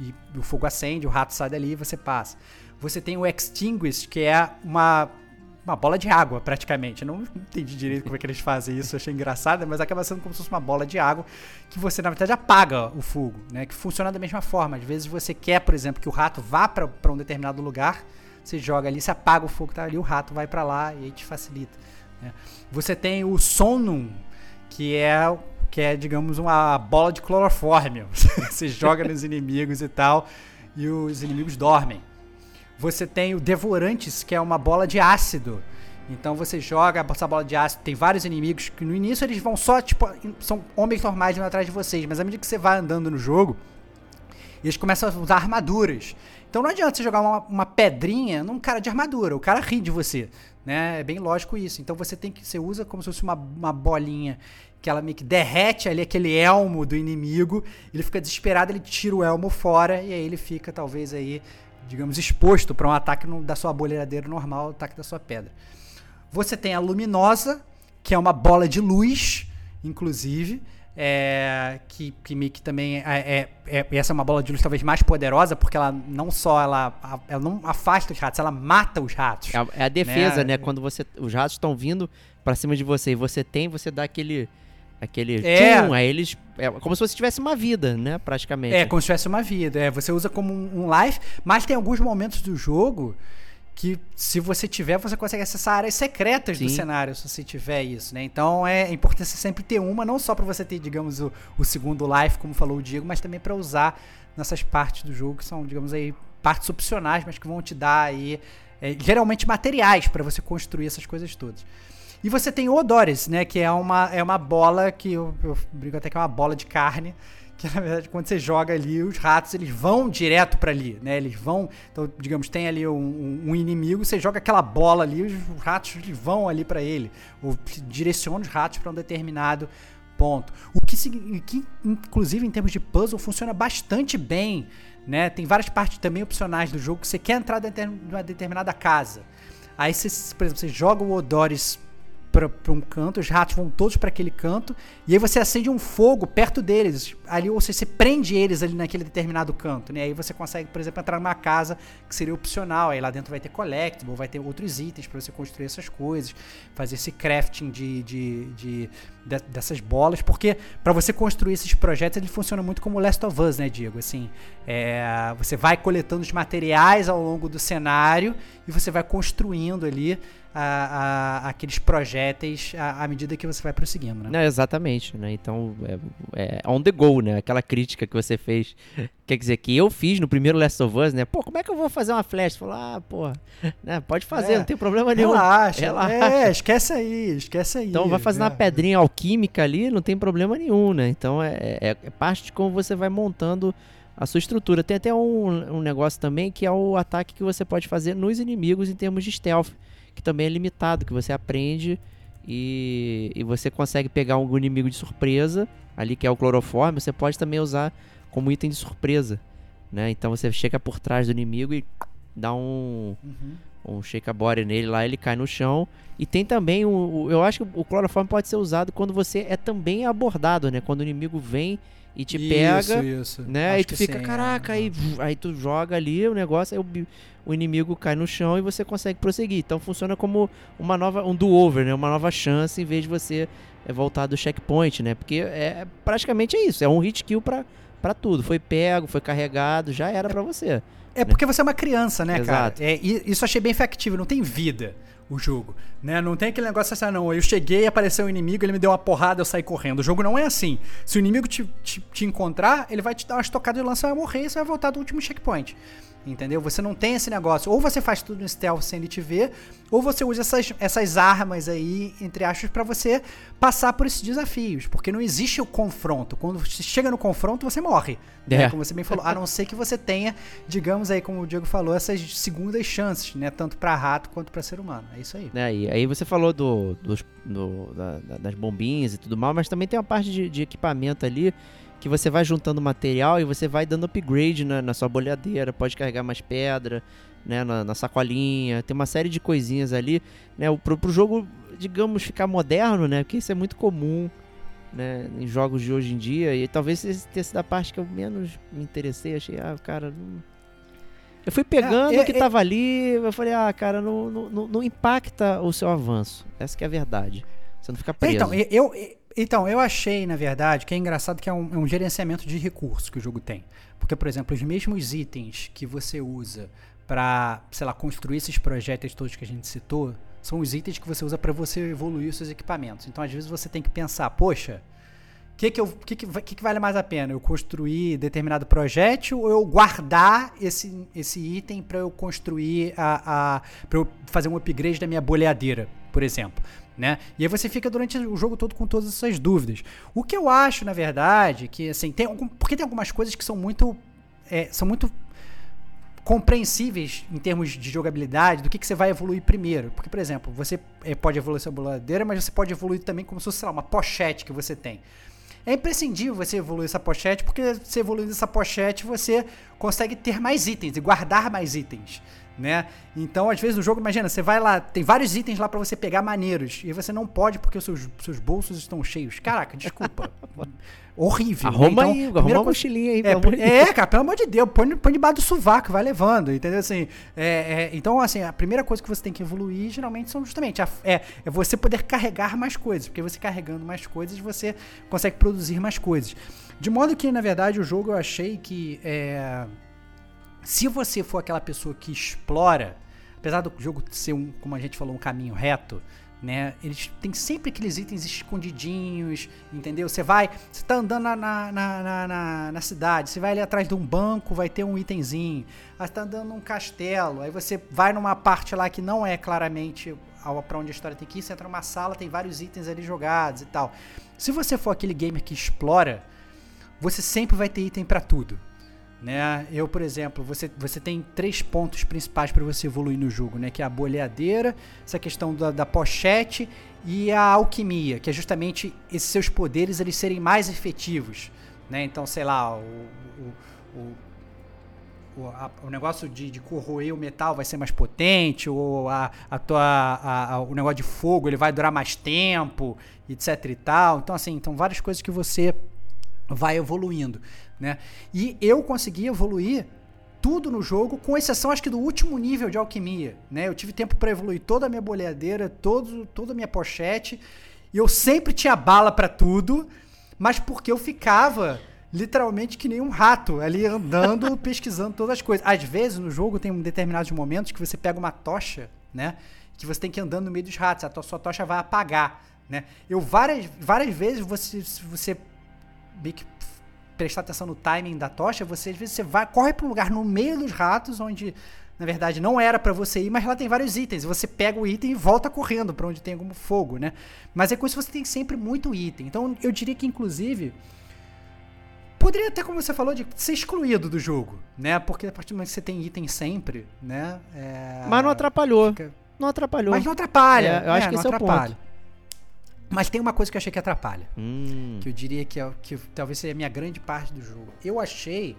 e o fogo acende, o rato sai dali e você passa. Você tem o Extinguish, que é uma, uma bola de água, praticamente. Eu não entendi direito como é que eles fazem isso, achei engraçado, mas acaba sendo como se fosse uma bola de água que você, na verdade, apaga o fogo, né? Que funciona da mesma forma. Às vezes você quer, por exemplo, que o rato vá para um determinado lugar você joga ali, você apaga o fogo que tá ali, o rato vai para lá e aí te facilita. Né? Você tem o Sonum, que é que é, digamos, uma bola de clorofórmio. você joga nos inimigos e tal, e os inimigos dormem. Você tem o Devorantes, que é uma bola de ácido. Então você joga essa bola de ácido, tem vários inimigos que no início eles vão só, tipo, são homens normais indo atrás de vocês, mas à medida que você vai andando no jogo, eles começam a usar armaduras. Então não adianta você jogar uma, uma, pedrinha num cara de armadura, o cara ri de você, né? É bem lógico isso. Então você tem que você usa como se fosse uma, uma bolinha que ela meio que derrete ali aquele elmo do inimigo, ele fica desesperado, ele tira o elmo fora e aí ele fica talvez aí, digamos, exposto para um ataque no, da sua boleradeira normal, ataque da sua pedra. Você tem a luminosa, que é uma bola de luz, inclusive, é, que, que meio que também é, é, é, essa é uma bola de luz talvez mais poderosa porque ela não só ela, ela não afasta os ratos ela mata os ratos é a, é a defesa né? né? quando você os ratos estão vindo para cima de você e você tem você dá aquele aquele é. tchum, aí eles é como se você tivesse uma vida né praticamente é como se tivesse uma vida é você usa como um, um life mas tem alguns momentos do jogo que se você tiver, você consegue acessar áreas secretas Sim. do cenário, se você tiver isso, né? Então é importante sempre ter uma, não só para você ter, digamos, o, o, segundo life, como falou o Diego, mas também para usar nessas partes do jogo que são, digamos aí, partes opcionais, mas que vão te dar aí é, geralmente materiais para você construir essas coisas todas. E você tem o Odores, né? Que é uma, é uma bola que eu, eu brinco até que é uma bola de carne que na verdade quando você joga ali, os ratos eles vão direto para ali, né? Eles vão, então digamos, tem ali um, um, inimigo, você joga aquela bola ali, os ratos eles vão ali para ele, ou direciona os ratos para um determinado ponto. O que, que inclusive em termos de puzzle funciona bastante bem, né? Tem várias partes também opcionais do jogo que você quer entrar dentro de uma determinada casa. Aí você, por exemplo, você joga o Odores para um canto, os ratos vão todos para aquele canto, e aí você acende um fogo perto deles, ali, ou seja, você prende eles ali naquele determinado canto, né? Aí você consegue, por exemplo, entrar numa casa que seria opcional, aí lá dentro vai ter collectible, vai ter outros itens para você construir essas coisas, fazer esse crafting de, de, de, de dessas bolas, porque para você construir esses projetos ele funciona muito como Last of Us, né, Diego? Assim, é, você vai coletando os materiais ao longo do cenário e você vai construindo ali a, a, aqueles projéteis à, medida que você vai prosseguindo, né? Não, exatamente, né? Então, é, é, on the go, né? Aquela crítica que você fez. Quer dizer, que eu fiz no primeiro Last of Us, né? Pô, como é que eu vou fazer uma flash? Falou, ah, pô, né? pode fazer, é, não tem problema nenhum. Relaxa, relaxa. É, esquece aí, esquece aí. Então, vai fazer uma é. pedrinha alquímica ali, não tem problema nenhum, né? Então, é, é, é parte de como você vai montando a sua estrutura. Tem até um, um negócio também que é o ataque que você pode fazer nos inimigos em termos de stealth que também é limitado, que você aprende e, e você consegue pegar um inimigo de surpresa, ali que é o cloroforme, você pode também usar como item de surpresa. Né? Então você chega por trás do inimigo e dá um, uhum. um shake a body nele lá, ele cai no chão. E tem também, o, eu acho que o cloroforme pode ser usado quando você é também abordado, né? Quando o inimigo vem e te isso, pega, isso. né? Acho e tu fica, sim, caraca, é. aí, aí tu joga ali o negócio, aí o, o, inimigo cai no chão e você consegue prosseguir. Então funciona como uma nova, um do-over, né? Uma nova chance em vez de você é, voltar do checkpoint, né? Porque é praticamente é isso, é um hit kill pra, pra tudo. Foi pego, foi carregado, já era para você. É né? porque você é uma criança, né, Exato. cara? É, isso achei bem factível, não tem vida o jogo, né? Não tem aquele negócio assim, ah, não, eu cheguei, apareceu um inimigo, ele me deu uma porrada, eu saí correndo. O jogo não é assim. Se o inimigo te, te, te encontrar, ele vai te dar uma estocada de lança, você vai morrer e você vai voltar do último checkpoint. Entendeu? Você não tem esse negócio. Ou você faz tudo no stealth sem ele te ver, ou você usa essas, essas armas aí, entre aspas, para você passar por esses desafios. Porque não existe o confronto. Quando você chega no confronto, você morre. Né? É. Né? Como você bem falou. A não ser que você tenha, digamos aí, como o Diego falou, essas segundas chances, né? Tanto para rato quanto para ser humano. É isso aí. É, e aí você falou do, do, do da, das bombinhas e tudo mais, mas também tem uma parte de, de equipamento ali que você vai juntando material e você vai dando upgrade na, na sua bolhadeira, pode carregar mais pedra, né, na, na, sacolinha, tem uma série de coisinhas ali, né, pro, pro jogo, digamos, ficar moderno, né, porque isso é muito comum, né, em jogos de hoje em dia, e talvez esse tenha sido a parte que eu menos me interessei, achei, ah, cara, não... Eu fui pegando é, é, o que é, tava ali, eu falei, ah, cara, não, não, não impacta o seu avanço, essa que é a verdade, você não fica preso. Então, eu, eu então, eu achei, na verdade, que é engraçado que é um, é um, gerenciamento de recursos que o jogo tem. Porque, por exemplo, os mesmos itens que você usa para, sei lá, construir esses projetos todos que a gente citou, são os itens que você usa para você evoluir os seus equipamentos. Então, às vezes, você tem que pensar, poxa, o que, que, que, que, que, vale mais a pena? Eu construir determinado projétil ou eu guardar esse, esse item para eu construir a, a para eu fazer um upgrade da minha boleadeira, por exemplo? Né? E aí você fica durante o jogo todo com todas essas dúvidas. O que eu acho, na verdade, que assim, tem algum, porque tem algumas coisas que são muito é, são muito compreensíveis em termos de jogabilidade do que, que você vai evoluir primeiro. Porque, por exemplo, você é, pode evoluir sua boladeira, mas você pode evoluir também como se fosse, lá, uma pochete que você tem. É imprescindível você evoluir essa pochete, porque se evoluindo essa pochete, você consegue ter mais itens e guardar mais itens né? Então, às vezes, no jogo, imagina, você vai lá, tem vários itens lá para você pegar maneiros, e você não pode porque os seus, seus bolsos estão cheios. Caraca, desculpa. Horrível. Arruma né? então, aí, arruma uma mochilinha aí, é, é, cara, pelo amor de Deus, põe, põe debaixo do sovaco, vai levando, entendeu? Assim, é, é, então, assim, a primeira coisa que você tem que evoluir, geralmente, são justamente a, é, é você poder carregar mais coisas, porque você carregando mais coisas, você consegue produzir mais coisas. De modo que, na verdade, o jogo eu achei que é, se você for aquela pessoa que explora, apesar do jogo ser um, como a gente falou, um caminho reto, né? Eles têm sempre aqueles itens escondidinhos, entendeu? Você vai, você tá andando na, na, na, na, na cidade, você vai ali atrás de um banco, vai ter um itemzinho. Aí tá andando num castelo, aí você vai numa parte lá que não é claramente para onde a história tem que ir, você entra numa sala, tem vários itens ali jogados e tal. Se você for aquele gamer que explora, você sempre vai ter item para tudo. Né? Eu, por exemplo, você, você tem três pontos principais para você evoluir no jogo, né? Que é a boleadeira, essa questão da, da pochete e a alquimia, que é justamente esses seus poderes eles serem mais efetivos, né? Então, sei lá, o, o, o a- o negócio de, de corroer o metal vai ser mais potente, ou a, a tua, a- o negócio de fogo ele vai durar mais tempo, etc e tal. Então, assim, então várias coisas que você vai evoluindo, né? E eu consegui evoluir tudo no jogo, com exceção acho que do último nível de alquimia, né? Eu tive tempo para evoluir toda a minha boleadeira, todo, toda a minha pochete, e eu sempre tinha bala para tudo, mas porque eu ficava literalmente que nem um rato ali andando, pesquisando todas as coisas. Às vezes no jogo tem determinados momentos que você pega uma tocha, né? Que você tem que ir andando no meio dos ratos, a tua, sua tocha vai apagar, né? Eu várias, várias vezes você, você meio que prestar atenção no timing da tocha, você às vezes você vai, corre para um lugar no meio dos ratos, onde na verdade não era para você ir, mas lá tem vários itens. Você pega o item e volta correndo para onde tem algum fogo, né? Mas é com isso que você tem sempre muito item. Então eu diria que inclusive poderia até, como você falou, de ser excluído do jogo, né? Porque a partir do momento que você tem item sempre, né? é- Mas não atrapalhou. fica- Não atrapalhou. Mas não atrapalha. É, eu acho é, que não esse é o atrapalha. Mas tem uma coisa que eu achei que atrapalha Hum. que eu diria que, é, que talvez seja a minha grande parte do jogo. Eu achei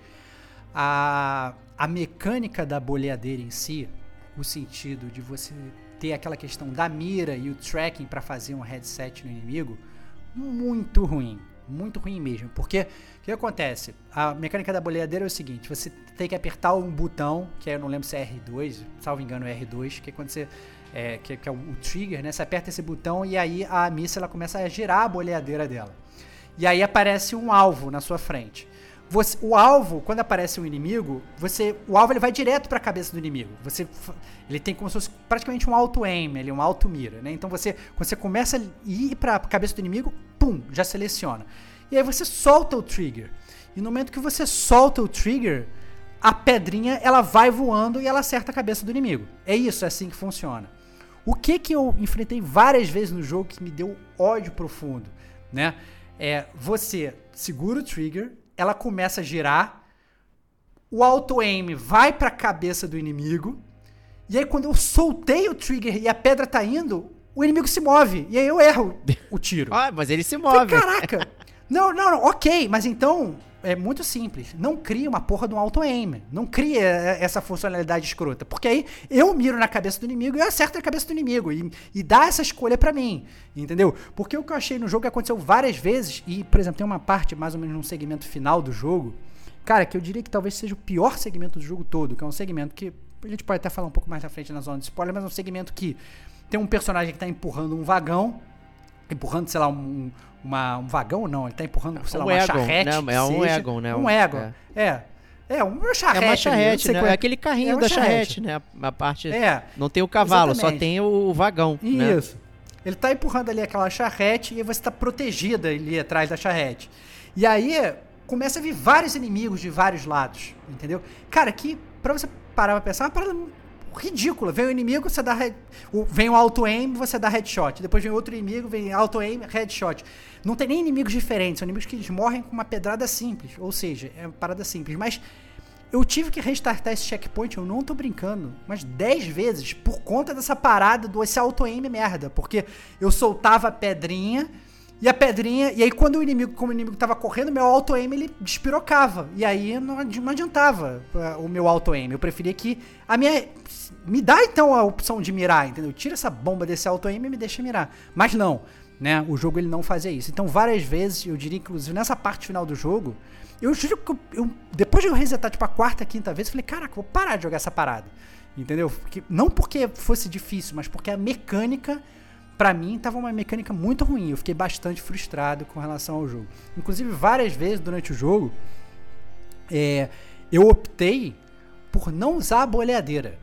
a, a mecânica da boleadeira em si, o sentido de você ter aquela questão da mira e o tracking para fazer um headset no inimigo, muito ruim. Muito ruim mesmo. Porque o que acontece? A mecânica da boleadeira é o seguinte: você tem que apertar um botão, que eu não lembro se é R2, salvo engano é R2, que é quando você. É, que, que é o, trigger, né? Você aperta esse botão e aí a missa ela começa a girar a boleadeira dela. E aí aparece um alvo na sua frente. Você- o alvo, quando aparece um inimigo, você, o alvo ele vai direto para a cabeça do inimigo. Você, ele tem como se fosse praticamente um auto aim, ele é um auto mira, né? Então você, quando você começa a ir para a cabeça do inimigo, pum, já seleciona. E aí você solta o trigger. E no momento que você solta o trigger, a pedrinha ela vai voando e ela acerta a cabeça do inimigo. É isso, é assim que funciona. O que que eu enfrentei várias vezes no jogo que me deu ódio profundo, né? É você segura o trigger, ela começa a girar, o auto aim vai pra cabeça do inimigo, e aí quando eu soltei o trigger e a pedra tá indo, o inimigo se move, e aí eu erro o tiro. Ah, mas ele se Falei, move. Caraca! Não, não, não, ok, mas então é muito simples. Não cria uma porra de um auto-aim. Não cria eh, essa funcionalidade escrota. Porque aí eu miro na cabeça do inimigo e eu acerto na cabeça do inimigo. E, e dá essa escolha pra mim. Entendeu? Porque o que eu achei no jogo que aconteceu várias vezes, e, por exemplo, tem uma parte mais ou menos num segmento final do jogo, cara, que eu diria que talvez seja o pior segmento do jogo todo, que é um segmento que. A gente pode até falar um pouco mais na frente na zona de spoiler, mas é um segmento que tem um personagem que tá empurrando um vagão empurrando, sei lá, um, uma, um vagão, não, ele tá empurrando, sei lá, Um uma Egon, charrete. né? É um seja. Egon, né? Um Egon, é. É, uma charrete. É uma charrete, sei né? qual É aquele carrinho É da charrete. charrete, né? A parte. É, Não tem o cavalo, só Exatamente. tem o vagão. Né? isso. Ele tá empurrando ali aquela charrete e você tá protegida ali atrás da charrete. E aí começa a vir vários inimigos de vários lados, entendeu? Cara, que pra você parar pra pensar, é uma parada ridícula. Vem o inimigo, você dá vem o auto aim, você dá headshot. Depois vem outro inimigo, vem auto aim, headshot. Não tem nem inimigos diferentes, são inimigos que eles morrem com uma pedrada simples, ou seja, é uma parada simples, mas eu tive que restartar esse checkpoint, eu não tô brincando, mas 10 vezes por conta dessa parada do esse auto-aim merda. Porque eu soltava a pedrinha e a pedrinha. E aí, quando o inimigo, como o inimigo tava correndo, meu auto-aim ele despirocava. E aí não, adi- não adiantava uh, o meu auto-aim. Eu preferia que a minha. Me dá então a opção de mirar, entendeu? Tira essa bomba desse auto-aim e me deixa mirar. Mas não, né? O jogo ele não fazia isso. Então, várias vezes, eu diria, inclusive nessa parte final do jogo, eu juro que eu, depois de eu resetar, tipo, a quarta, quinta vez, eu falei, caraca, vou parar de jogar essa parada. Entendeu? Porque, não porque fosse difícil, mas porque a mecânica, pra mim, tava uma mecânica muito ruim. Eu fiquei bastante frustrado com relação ao jogo. Inclusive, várias vezes durante o jogo, é, eu optei por não usar a boleadeira.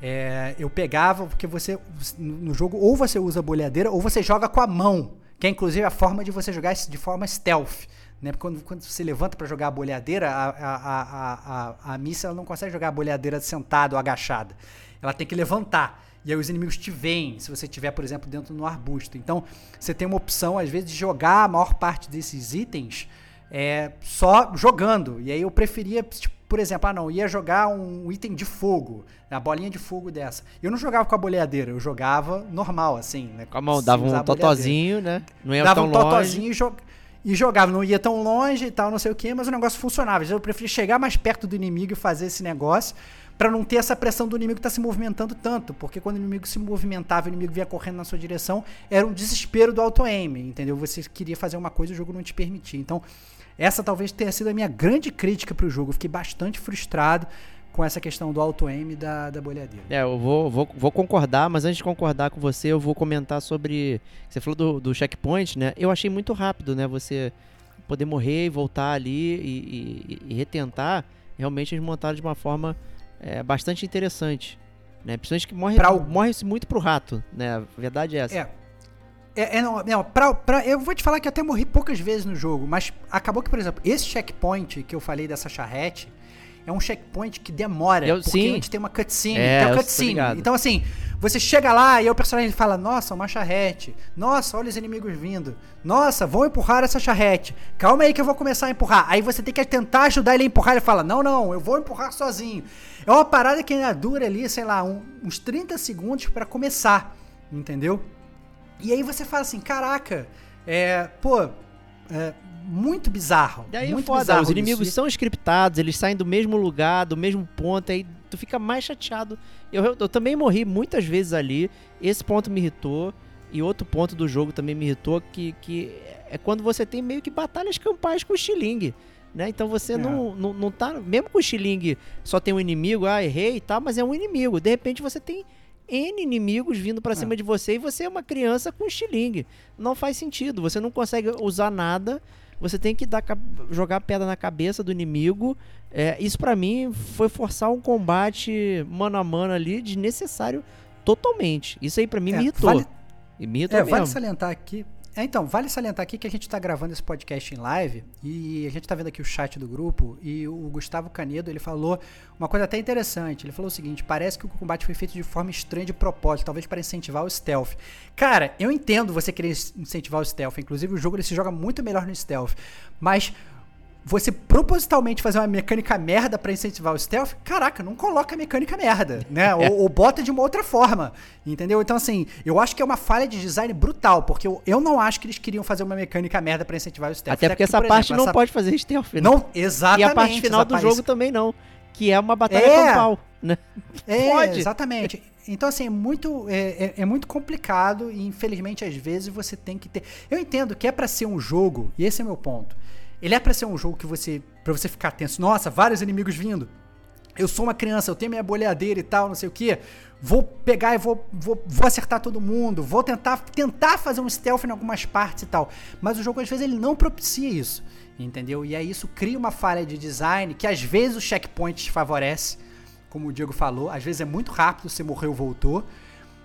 É, eu pegava, porque você no jogo ou você usa a boleadeira ou você joga com a mão, que é inclusive a forma de você jogar de forma stealth. Né? Quando, quando você levanta para jogar a boleadeira, a, a, a, a, a, a missa ela não consegue jogar a boleadeira sentada ou agachada. Ela tem que levantar. E aí os inimigos te veem, se você estiver, por exemplo, dentro do arbusto. Então, você tem uma opção, às vezes, de jogar a maior parte desses itens é, só jogando. E aí eu preferia, tipo, por exemplo, ah não, ia jogar um item de fogo, a bolinha de fogo dessa. Eu não jogava com a boleadeira, eu jogava normal, assim, né? Com a mão, dava um totozinho, né? Não ia Dava tão um longe. totozinho e jog... e jogava. Não ia tão longe e tal, não sei o que, mas o negócio funcionava. Eu preferi chegar mais perto do inimigo e fazer esse negócio para não ter essa pressão do inimigo que tá se movimentando tanto. Porque quando o inimigo se movimentava, o inimigo vinha correndo na sua direção, era um desespero do auto-aim, entendeu? Você queria fazer uma coisa e o jogo não te permitia. Então, essa talvez tenha sido a minha grande crítica pro jogo. Eu fiquei bastante frustrado com essa questão do auto-aim da, da bolhadeira. É, eu vou, vou, vou concordar, mas antes de concordar com você, eu vou comentar sobre. Você falou do, do checkpoint, né? Eu achei muito rápido, né? Você poder morrer e voltar ali e, e, e retentar. Realmente eles montaram de uma forma é, bastante interessante. Né? Principalmente que morre, Pra morre-se muito pro rato, né? A verdade é essa. É. É, é, não, não, pra, pra- eu vou te falar que eu até morri poucas vezes no jogo, mas acabou que, por exemplo, esse checkpoint que eu falei dessa charrete é um checkpoint que demora, Eu- porque sim. antes tem uma cutscene, É, tem uma cutscene. Então, assim, você chega lá e o personagem fala, nossa, uma charrete, nossa, olha os inimigos vindo, nossa, vão empurrar essa charrete, calma aí que eu vou começar a empurrar. Aí você tem que tentar ajudar ele a empurrar, ele fala, não, não, eu vou empurrar sozinho. É uma parada que ainda dura ali, sei lá, um- uns 30 segundos pra começar, entendeu? E aí você fala assim, caraca, é, pô, é muito bizarro. Daí é muito foda, bizarro os isso. inimigos E- são scriptados, eles saem do mesmo lugar, do mesmo ponto, aí tu fica mais chateado. Eu, eu, eu também morri muitas vezes ali, esse ponto me irritou, e outro ponto do jogo também me irritou, que, que é quando você tem meio que batalhas campais com o Stiling. Né? Então você É. não, não, não tá. Mesmo com o Stiling só tem um inimigo, ah, errei e tal, mas é um inimigo. De repente você tem N inimigos vindo pra É. cima de você e você é uma criança com Stiling. Não faz sentido. Você não consegue usar nada. Você tem que dar, jogar pedra na cabeça do inimigo. É, isso pra mim foi forçar um combate mano a mano ali desnecessário totalmente. Isso aí pra mim É, me irritou. vale- me irritou É, mesmo. vale salientar aqui. É, então, vale salientar aqui que a gente tá gravando esse podcast em live e a gente tá vendo aqui o chat do grupo e o Gustavo Canedo, ele falou uma coisa até interessante. Ele falou o seguinte: parece que o combate foi feito de forma estranha de propósito, talvez para incentivar o stealth. Cara, eu entendo você querer incentivar o stealth, inclusive o jogo ele se joga muito melhor no stealth, mas você propositalmente fazer uma mecânica merda pra incentivar o stealth, caraca, não coloca mecânica merda, né? ou, ou bota de uma outra forma, entendeu? Então, assim, eu acho que é uma falha de design brutal, porque eu, eu não acho que eles queriam fazer uma mecânica merda pra incentivar o stealth. Até porque Aqui, essa por parte exemplo, não essa- pode fazer stealth, né? Não, exatamente. E a parte final do parte- jogo também não. Que é uma batalha É. campal, né? É, Pode. exatamente. Então, assim, é muito, é, é- é muito complicado e, infelizmente, às vezes você tem que ter... Eu entendo que é pra ser um jogo, e esse é meu ponto. Ele é pra ser um jogo que você... Pra você ficar tenso. Nossa, vários inimigos vindo. Eu sou uma criança, eu tenho minha boleadeira e tal, não sei o que. Vou pegar e vou, vou, vou acertar todo mundo. Vou tentar, tentar fazer um stealth em algumas partes e tal. Mas o jogo, às vezes, ele não propicia isso. Entendeu? E aí isso cria uma falha de design que, às vezes, o checkpoint favorece como o Diego falou, às vezes é muito rápido, você morreu, voltou.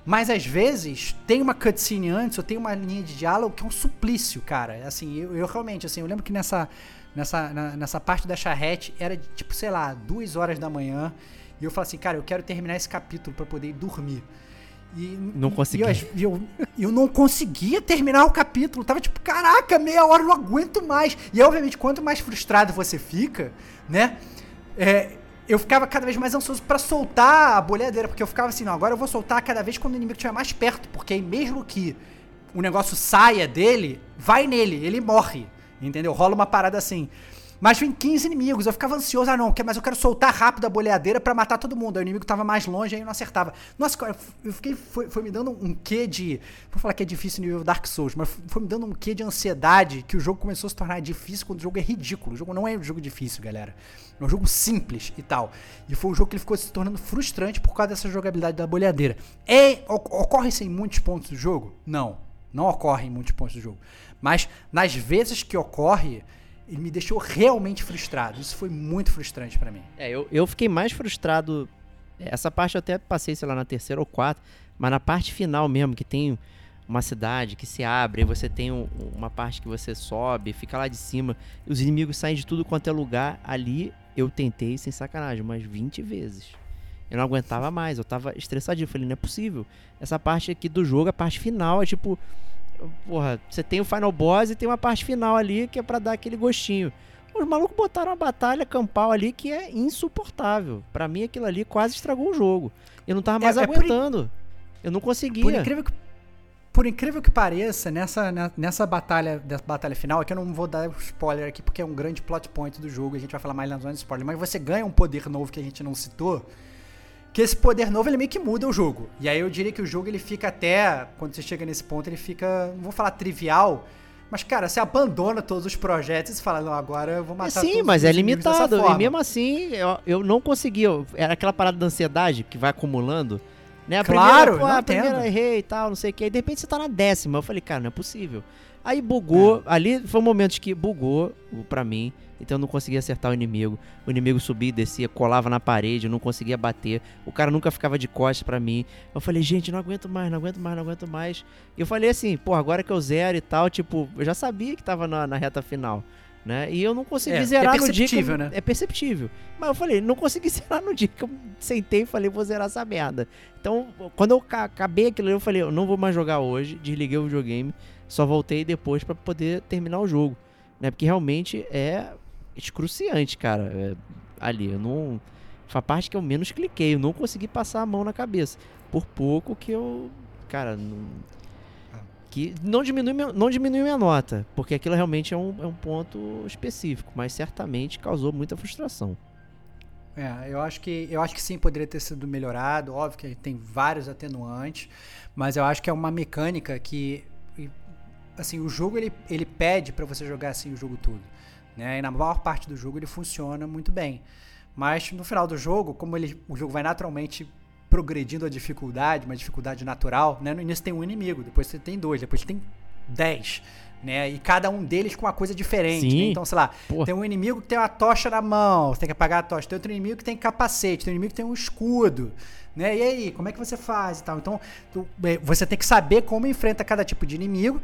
Mas às vezes tem uma cutscene antes, ou tem uma linha de diálogo que é um suplício, cara. Assim, eu, eu realmente, assim, eu lembro que nessa, nessa, na- nessa parte da charrete era tipo, sei lá, duas horas da manhã. E eu falei assim, cara, eu quero terminar esse capítulo pra poder ir dormir. E, Não e- consegui. E eu, eu, eu não conseguia terminar o capítulo. Tava tipo, caraca, meia hora, eu não aguento mais. E obviamente, quanto mais frustrado você fica, né? É, eu ficava cada vez mais ansioso pra soltar a boleadeira, porque eu ficava assim, não, agora eu vou soltar cada vez quando o inimigo estiver mais perto, porque aí mesmo que o negócio saia dele, vai nele, ele morre, entendeu? Rola uma parada assim. Mas vem 15 inimigos, eu ficava ansioso, ah não, mas eu quero soltar rápido a boleadeira pra matar todo mundo. Aí o inimigo tava mais longe, aí eu não acertava. Nossa, eu fiquei, foi, foi me dando um quê de, vou falar que é difícil nível Dark Souls, mas foi me dando um quê de ansiedade que o jogo começou a se tornar difícil quando o jogo é ridículo. O jogo não é um jogo difícil, galera. É um jogo simples e tal. E foi um jogo que ele ficou se tornando frustrante por causa dessa jogabilidade da boleadeira. É, oc- ocorre isso em muitos pontos do jogo? Não. Não ocorre em muitos pontos do jogo. Mas nas vezes que ocorre, ele me deixou realmente frustrado. Isso foi muito frustrante pra mim. É, eu, eu fiquei mais frustrado. Essa parte eu até passei, sei lá, na terceira ou quarta, mas na parte final mesmo, que tem uma cidade que se abre, você tem um- uma parte que você sobe, fica lá de cima, os inimigos saem de tudo quanto é lugar. Ali eu tentei, sem sacanagem, umas 20 vezes. Eu não aguentava mais, eu tava estressadinho. Eu falei, não é possível. Essa parte aqui do jogo, a parte final, é tipo. Porra, você tem o final boss e tem uma parte final ali que é pra dar aquele gostinho. Os malucos botaram uma batalha campal ali que é insuportável. Pra mim, aquilo ali quase estragou o jogo. Eu não tava mais É- é por in- aguentando. Eu não conseguia. Por incrível que por incrível que pareça, nessa, nessa batalha, dessa batalha final, que eu não vou dar spoiler aqui porque é um grande plot point do jogo, a gente vai falar mais na zona de spoiler, mas você ganha um poder novo que a gente não citou, que esse poder novo ele meio que muda o jogo. E aí eu diria que o jogo ele fica até, quando você chega nesse ponto, ele fica, não vou falar trivial, mas cara, você abandona todos os projetos e fala, não, agora eu vou matar Sim, todos mas é limitado. E mesmo assim, eu, eu não conseguia. Era aquela parada da ansiedade que vai acumulando. Né? A Claro, primeira, a primeira errei e tal, não sei o que. Aí de repente você tá na décima. Eu falei, cara, não é possível. Aí bugou. Ali foi um momento que bugou pra mim. Então eu não conseguia acertar o inimigo. O inimigo subia e descia, colava na parede, eu não conseguia bater. O cara nunca ficava de costas pra mim. Eu falei, gente, não aguento mais, não aguento mais, não aguento mais. E eu falei assim, pô, agora que eu zero e tal, tipo, eu já sabia que tava na, na reta final. Né? E eu não consegui É, zerar é no dia que eu- perceptível, né? É perceptível. Mas eu falei, não consegui zerar no dia que eu sentei e falei, vou zerar essa merda. Então, quando eu ca- acabei aquilo, ali, eu falei, eu não vou mais jogar hoje, desliguei o videogame, só voltei depois pra poder terminar o jogo, né? Porque realmente é excruciante, cara. é, ali, eu não foi a parte que eu menos cliquei, eu não consegui passar a mão na cabeça. Por pouco que eu, cara, não que não diminui, não diminui minha nota, porque aquilo realmente é um, é um ponto específico, mas certamente causou muita frustração. É, eu acho que eu acho que sim poderia ter sido melhorado. Óbvio que tem vários atenuantes, mas eu acho que é uma mecânica que assim o jogo ele, ele pede pra você jogar assim o jogo todo, né? E na maior parte do jogo ele funciona muito bem. Mas no final do jogo, como ele, o jogo vai naturalmente progredindo a dificuldade, uma dificuldade natural, né? No início tem um inimigo, depois você tem dois, depois tem dez, né? E cada um deles com uma coisa diferente. Né? Então, sei lá, Pô. tem um inimigo que tem uma tocha na mão, você tem que apagar a tocha. Tem outro inimigo que tem capacete, tem um inimigo que tem um escudo, né? E aí, como é que você faz e tal? Então, tu- é, você tem que saber como enfrenta cada tipo de inimigo.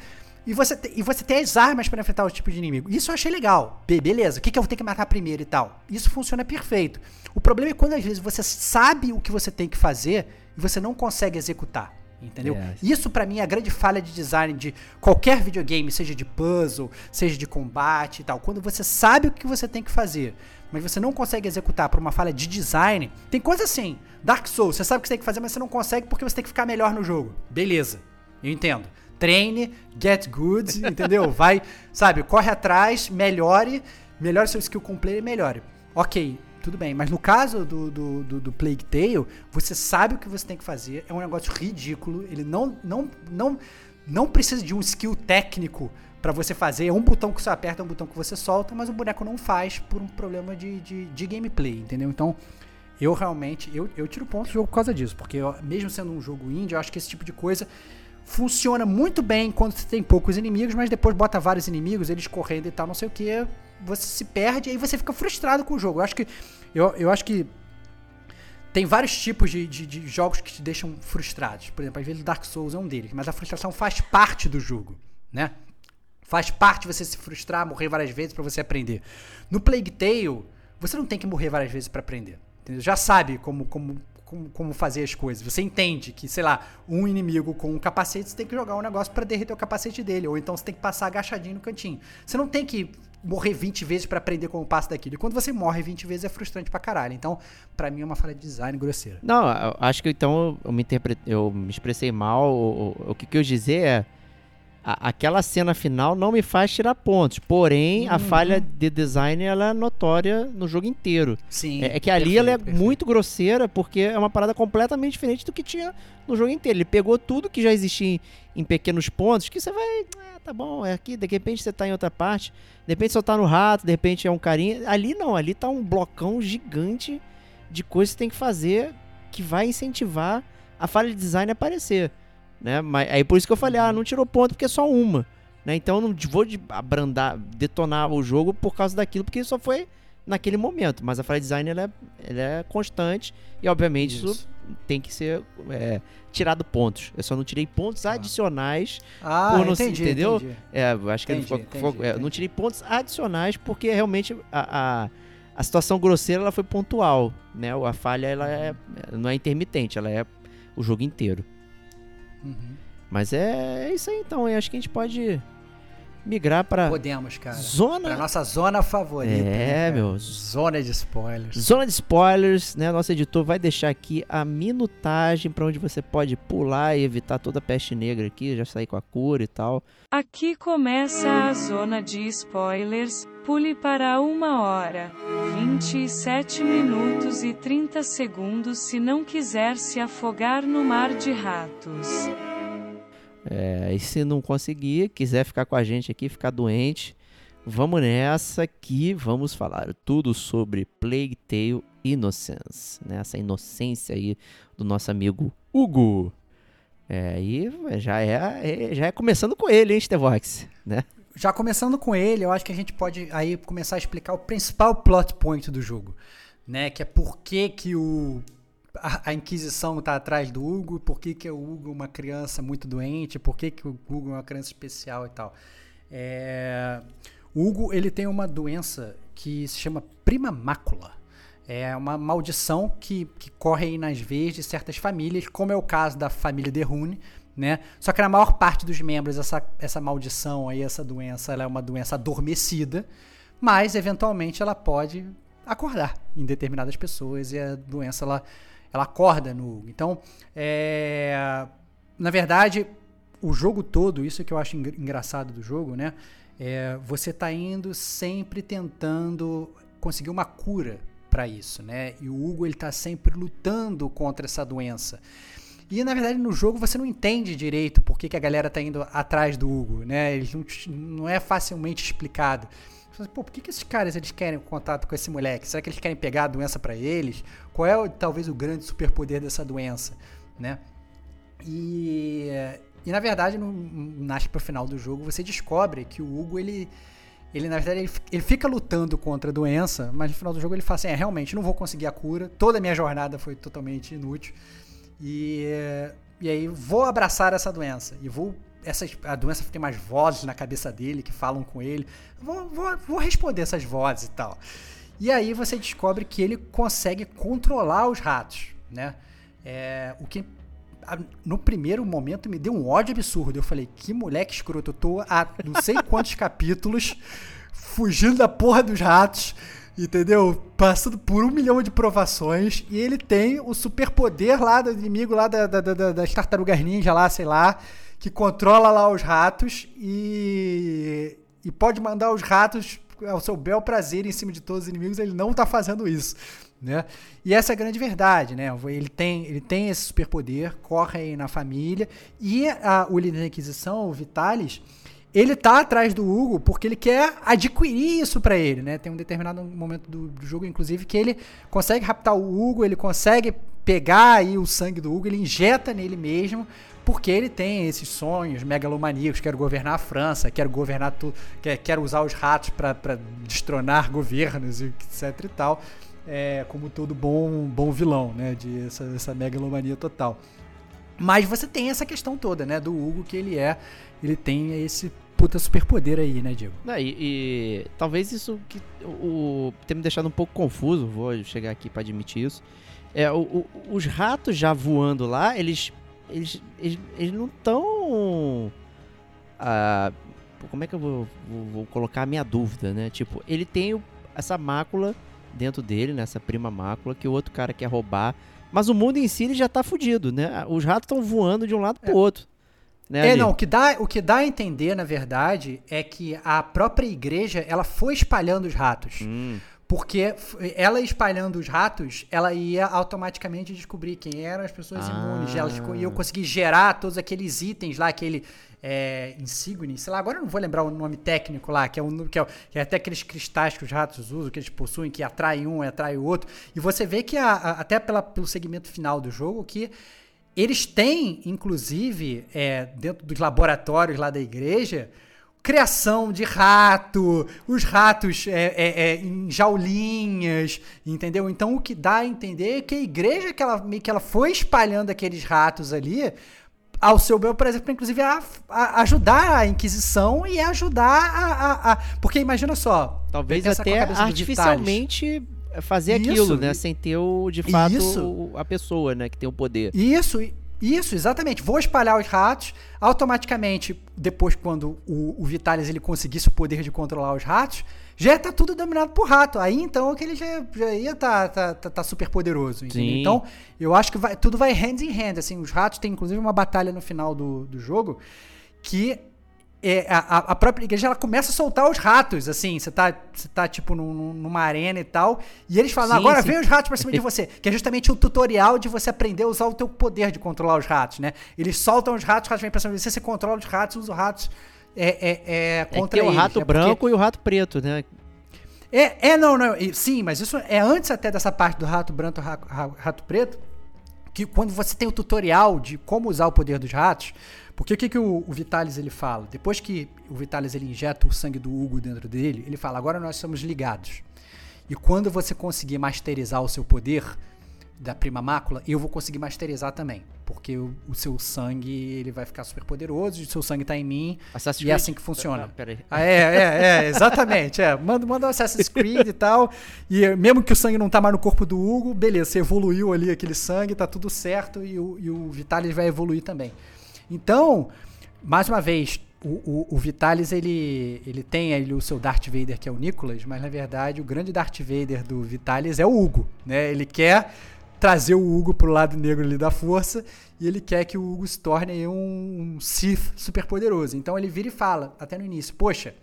E você, e você tem as armas para enfrentar o tipo de inimigo. Isso eu achei legal. Be- beleza, o que, que eu vou ter que matar primeiro e tal? Isso funciona perfeito. O problema é quando às vezes você sabe o que você tem que fazer e você não consegue executar. Entendeu? É. Isso pra mim é a grande falha de design de qualquer videogame, seja de puzzle, seja de combate e tal. Quando você sabe o que você tem que fazer, mas você não consegue executar por uma falha de design, tem coisa assim. Dark Souls, você sabe o que você tem que fazer, mas você não consegue porque você tem que ficar melhor no jogo. Beleza. Eu entendo. Treine, get good, entendeu? Vai, sabe, corre atrás, melhore, melhore seu skill com player e melhore. Ok, tudo bem. Mas no caso do, do, do, do Plague Tale, você sabe o que você tem que fazer. É um negócio ridículo. Ele não, não, não, não precisa de um skill técnico pra você fazer. É um botão que você aperta, é um botão que você solta, mas o boneco não faz por um problema de, de, de gameplay, entendeu? Então, eu realmente, eu, eu tiro ponto do jogo por causa disso. Porque eu- mesmo sendo um jogo indie, eu acho que esse tipo de coisa funciona muito bem quando você tem poucos inimigos, mas depois bota vários inimigos, eles correndo e tal, não sei o que, você se perde e aí você fica frustrado com o jogo. Eu acho que eu, eu acho que tem vários tipos de, de, de jogos que te deixam frustrados. Por exemplo, às vezes Dark Souls é um deles, mas a frustração faz parte do jogo, né? Faz parte você se frustrar, morrer várias vezes pra você aprender. No Plague Tale, você não tem que morrer várias vezes pra aprender. Entendeu? Já sabe como, como, como, como fazer as coisas. Você entende que, sei lá, um inimigo com um capacete, você tem que jogar um negócio pra derreter o capacete dele. Ou então você tem que passar agachadinho no cantinho. Você não tem que morrer 20 vezes pra aprender como passa daquilo. E quando você morre 20 vezes é frustrante pra caralho. Então, pra mim é uma falha de design grosseira. Não, acho que então eu me, eu me expressei mal. O, o- o que, que eu dizer é. A- aquela cena final não me faz tirar pontos. Porém, a Uhum. falha de design ela é notória no jogo inteiro. Sim. É, é que ali ela é perfeito, perfeito. muito grosseira, porque é uma parada completamente diferente do que tinha no jogo inteiro. Ele pegou tudo que já existia em, em pequenos pontos, que você vai. Ah, tá bom, é aqui, de repente você tá em outra parte, de repente você tá no rato, de repente é um carinha. Ali não, ali tá um blocão gigante de coisas que você tem que fazer que vai incentivar a falha de design a aparecer. Né? Mas, aí por isso que eu falei, ah, não tirou ponto porque é só uma. Né? Então eu não vou de- abrandar, detonar o jogo por causa daquilo, porque só foi naquele momento. Mas a falha de design ela é, ela é constante e, obviamente, isso, Isso. tem que ser é, tirado pontos. Eu só não tirei pontos adicionais. Ah, por não entendi, entendeu? entendi. É, acho que Entendi, ficou- entendi, é, não tirei pontos adicionais porque realmente a, a, a situação grosseira ela foi pontual. Né? A falha ela é, não é intermitente, ela é o jogo inteiro. Uhum. Mas é, é isso aí então. Eu acho que a gente pode migrar para Podemos, cara. zona Pra nossa zona favorita. É, né, meu. Zona de spoilers. Zona de spoilers, né? Nosso editor vai deixar aqui a minutagem para onde você pode pular e evitar toda a peste negra aqui, já sair com a cura e tal. Aqui começa a zona de spoilers. Pule para uma hora, 27 minutos e 30 segundos se não quiser se afogar no mar de ratos. É, e se não conseguir, quiser ficar com a gente aqui, ficar doente, vamos nessa que vamos falar tudo sobre Plague Tale Innocence, né? Essa inocência aí do nosso amigo Hugo. É, e já é, é- já é começando com ele, hein, Stevox, né? Já começando com ele, eu acho que a gente pode aí começar a explicar o principal plot point do jogo, né? Que é por que, que o a, a Inquisição tá atrás do Hugo, por que, que o Hugo é uma criança muito doente, por que, que o Hugo é uma criança especial e tal. É, o Hugo ele tem uma doença que se chama prima mácula. É uma maldição que, que corre nas veias de certas famílias, como é o caso da família Derrune, né? Só que na maior parte dos membros essa, essa maldição aí, essa doença, ela é uma doença adormecida, mas eventualmente ela pode acordar em determinadas pessoas e a doença ela, ela acorda no. Então, é, na verdade, o jogo todo, isso que eu acho engra- engraçado do jogo, né? É, você tá indo sempre tentando conseguir uma cura para isso, né? E o Hugo ele tá sempre lutando contra essa doença. E na verdade no jogo você não entende direito por que, que a galera tá indo atrás do Hugo, né? Eles não, não é facilmente explicado. Fala, Pô, por que, que esses caras eles querem contato com esse moleque? Será que eles querem pegar a doença para eles? Qual é talvez o grande superpoder dessa doença, né? E, e na verdade, no, nasce pro final do jogo, você descobre que o Hugo, ele, ele na verdade, ele, ele fica lutando contra a doença, mas no final do jogo ele fala assim, é, realmente, não vou conseguir a cura, toda a minha jornada foi totalmente inútil, e, e aí vou abraçar essa doença, e vou, essas, a doença tem umas vozes na cabeça dele que falam com ele, vou, vou, vou responder essas vozes e tal. E aí você descobre que ele consegue controlar os ratos, né? É, o que no primeiro momento me deu um ódio absurdo. Eu falei, que moleque escroto, eu tô há não sei quantos capítulos fugindo da porra dos ratos, entendeu? Passando por um milhão de provações e ele tem o superpoder lá do inimigo lá da, da, da- das tartarugas ninja lá, sei lá, que controla lá os ratos e, e pode mandar os ratos ao seu bel prazer em cima de todos os inimigos, ele não tá fazendo isso. Né? E essa é a grande verdade, né? Ele tem, ele tem esse superpoder, corre aí na família, e a- o líder da Inquisição, o Vitalis, ele tá atrás do Hugo porque ele quer adquirir isso pra ele, né? Tem um determinado momento do, do jogo, inclusive, que ele consegue raptar o Hugo, ele consegue pegar aí o sangue do Hugo, ele injeta nele mesmo, porque ele tem esses sonhos megalomaníacos, quero governar a França, quero governar tudo, quer, quero usar os ratos pra destronar governos, etc e tal, é, como todo bom, bom vilão, né, de essa, essa megalomania total. Mas você tem essa questão toda, né, do Hugo, que ele é, ele tem esse puta superpoder aí, né, Diego? Não, e, e talvez isso que o, o me deixado um pouco confuso, vou chegar aqui pra admitir isso. É, o- o- os ratos já voando lá, eles eles, eles, eles não estão como é que eu vou, vou- vou colocar a minha dúvida, né? Tipo, ele tem essa mácula dentro dele, né? Essa prima mácula que o outro cara quer roubar, mas o mundo em si ele já tá fudido, né? Os ratos estão voando de um lado pro outro. Né, É, ali. não, o que, dá, o que dá a entender, na verdade, é que a própria igreja, ela foi espalhando os ratos. Hum. Porque ela espalhando os ratos, ela ia automaticamente descobrir quem eram as pessoas Ah. imunes. Elas co- iam conseguir gerar todos aqueles itens lá, aquele é, insigne, sei lá, agora eu não vou lembrar o nome técnico lá, que é, um, que, é, que é até aqueles cristais que os ratos usam, que eles possuem, que atraem um e atrai o outro. E você vê que, a- a- até pela, pelo segmento final do jogo, que eles têm, inclusive, é, dentro dos laboratórios lá da igreja, criação de rato, os ratos é, é, é, em jaulinhas, entendeu? Então o que dá a entender é que a igreja que ela, que ela foi espalhando aqueles ratos ali ao seu bel prazer, para inclusive a, a- ajudar a Inquisição e ajudar a, a- a- Porque imagina só. Talvez até artificialmente fazer Isso, aquilo, né? Sem ter o, de fato Isso. a pessoa, né? Que tem o poder. Isso, Isso, exatamente. Vou espalhar os ratos. Automaticamente, depois, quando o, o Vitalis ele conseguisse o poder de controlar os ratos, já tá tudo dominado por rato. Aí então que ele já, já ia tá, tá, tá, tá super poderoso. Então, eu acho que vai, tudo vai hand in hand. Assim, os ratos tem inclusive uma batalha no final do, do jogo que é, a, a, própria igreja ela começa a soltar os ratos, assim, você tá, você tá tipo num, numa arena e tal, e eles falam, sim, agora sim. vem os ratos pra cima de você, que é justamente o tutorial de você aprender a usar o teu poder de controlar os ratos, né? Eles soltam os ratos, os ratos vêm pra cima de você, você controla os ratos, usa os ratos é, é, é contra é eles. o rato é branco porque... e o rato preto, né? É, é não, não, sim, mas isso é antes até dessa parte do rato branco e rato, rato preto, que quando você tem o tutorial de como usar o poder dos ratos, porque o que, que o, o, Vitalis ele fala? Depois que o Vitalis ele injeta o sangue do Hugo dentro dele, ele fala: agora nós somos ligados. E quando você conseguir masterizar o seu poder da prima mácula, eu vou conseguir masterizar também. Porque o, o seu sangue ele vai ficar super poderoso, o seu sangue está em mim. Assassin's e Creed. é assim que funciona. Ah. Ah, é, é, é, exatamente. É. Manda, manda o Assassin's Creed e tal. E mesmo que o sangue não tá mais no corpo do Hugo, beleza, você evoluiu ali aquele sangue, tá tudo certo, e o, e o Vitalis vai evoluir também. Então, mais uma vez, o, o, o, Vitalis ele, ele tem ali o seu Darth Vader que é o Nicholas, mas na verdade o grande Darth Vader do Vitalis é o Hugo, né? Ele quer trazer o Hugo pro lado negro ali da força e ele quer que o Hugo se torne um, um Sith super poderoso. Então ele vira e fala, até no início, poxa,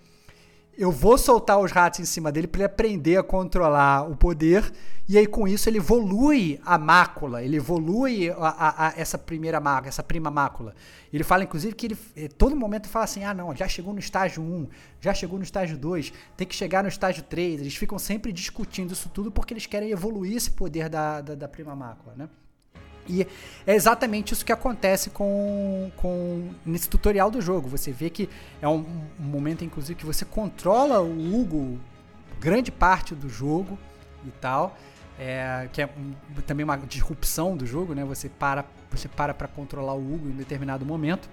eu vou soltar os ratos em cima dele para ele aprender a controlar o poder. E aí, com isso, ele evolui a mácula, ele evolui a, a, a essa primeira mácula, essa prima mácula. Ele fala, inclusive, que ele eh, todo momento fala assim: ah, não, já chegou no estágio 1, já chegou no estágio 2, tem que chegar no estágio 3. Eles ficam sempre discutindo isso tudo porque eles querem evoluir esse poder da, da, da prima mácula, né? E é exatamente isso que acontece com, com nesse tutorial do jogo. Você vê que é um, um momento, inclusive, que você controla o Hugo grande parte do jogo e tal. É, que é também uma disrupção do jogo, né? Você para você para para controlar o Hugo em determinado momento.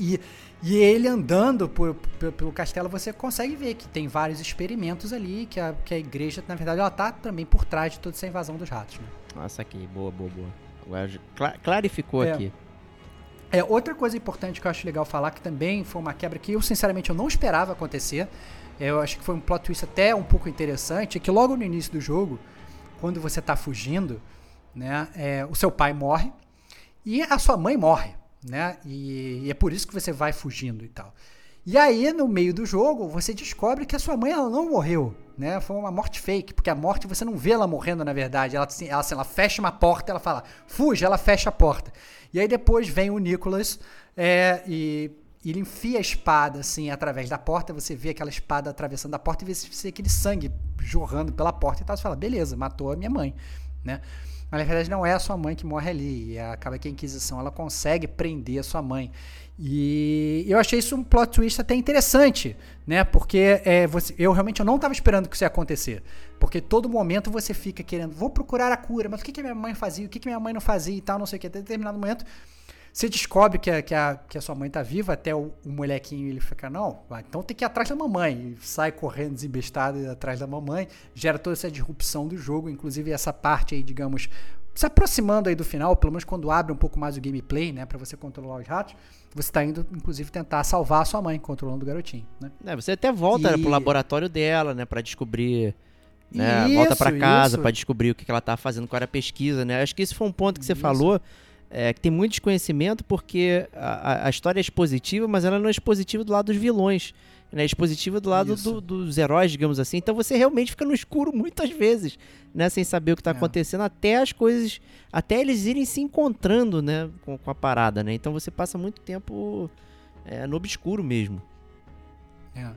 E, e ele andando por, por, pelo castelo, você consegue ver que tem vários experimentos ali, que a, que a igreja, na verdade, ela tá também por trás de toda essa invasão dos ratos, né? Nossa, aqui, boa, boa, boa. Agora clarificou é. aqui. É, outra coisa importante que eu acho legal falar, que também foi uma quebra que eu, sinceramente, eu não esperava acontecer. Eu acho que foi um plot twist até um pouco interessante, é que logo no início do jogo, quando você está fugindo, né, é, o seu pai morre e a sua mãe morre, né? E, e, é por isso que você vai fugindo e tal. E aí, no meio do jogo, você descobre que a sua mãe ela não morreu, né? Foi uma morte fake, porque a morte você não vê ela morrendo na verdade. Ela, assim, ela, assim, ela fecha uma porta, ela fala, fuja, ela fecha a porta. E aí depois vem o Nicholas é, e ele enfia a espada assim através da porta. Você vê aquela espada atravessando a porta e vê, vê aquele sangue jorrando pela porta e tal. Você fala, beleza, matou a minha mãe, né? Mas na verdade não é a sua mãe que morre ali. E acaba que a Inquisição ela consegue prender a sua mãe. E eu achei isso um plot twist até interessante, né? Porque é, você, eu realmente eu não estava esperando que isso ia acontecer. Porque todo momento você fica querendo, vou procurar a cura, mas o que, que minha mãe fazia, o que, que minha mãe não fazia e tal, não sei o que. Até determinado momento você descobre que a, que a, que a sua mãe tá viva, até o, o molequinho ele fica, não, então tem que ir atrás da mamãe. E sai correndo desembestado atrás da mamãe, gera toda essa disrupção do jogo, inclusive essa parte aí, digamos, se aproximando aí do final, pelo menos quando abre um pouco mais o gameplay, né, para você controlar os ratos, você está indo, inclusive, tentar salvar a sua mãe, controlando o garotinho, né? É, você até volta e... pro laboratório dela, né, para descobrir, né, isso, volta para casa para descobrir o que, que ela tá fazendo, qual era a pesquisa, né? Acho que esse foi um ponto que você isso. falou, é, que tem muito desconhecimento porque a, a história é expositiva, mas ela não é expositiva do lado dos vilões né, expositiva do lado do, dos heróis, digamos assim. Então você realmente fica no escuro muitas vezes, né, sem saber o que está é. acontecendo, até as coisas, até eles irem se encontrando, né, com, com a parada, né. Então você passa muito tempo é, no obscuro mesmo. É.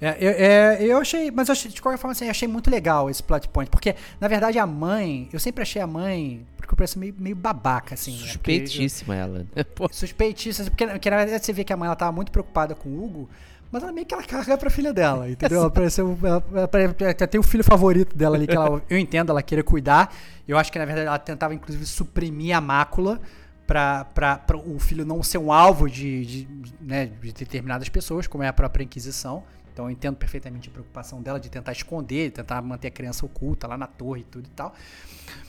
É, eu, é, eu achei, mas eu achei, de qualquer forma, assim, achei muito legal esse plot point, porque na verdade a mãe, eu sempre achei a mãe, porque eu pareço meio, meio babaca, assim. Né, Suspeitíssima né? ela. Suspeitíssima, porque, porque na verdade você vê que a mãe ela tava muito preocupada com o Hugo, mas ela meio que ela carrega pra filha dela, entendeu? Ela, pareceu, ela, ela, ela, tem o filho favorito dela ali, que ela, eu entendo, ela queria cuidar. Eu acho que, na verdade, ela tentava, inclusive, suprimir a mácula para o filho não ser um alvo de, de, né, de determinadas pessoas, como é a própria Inquisição. Então eu entendo perfeitamente a preocupação dela de tentar esconder, tentar manter a criança oculta lá na torre e tudo e tal.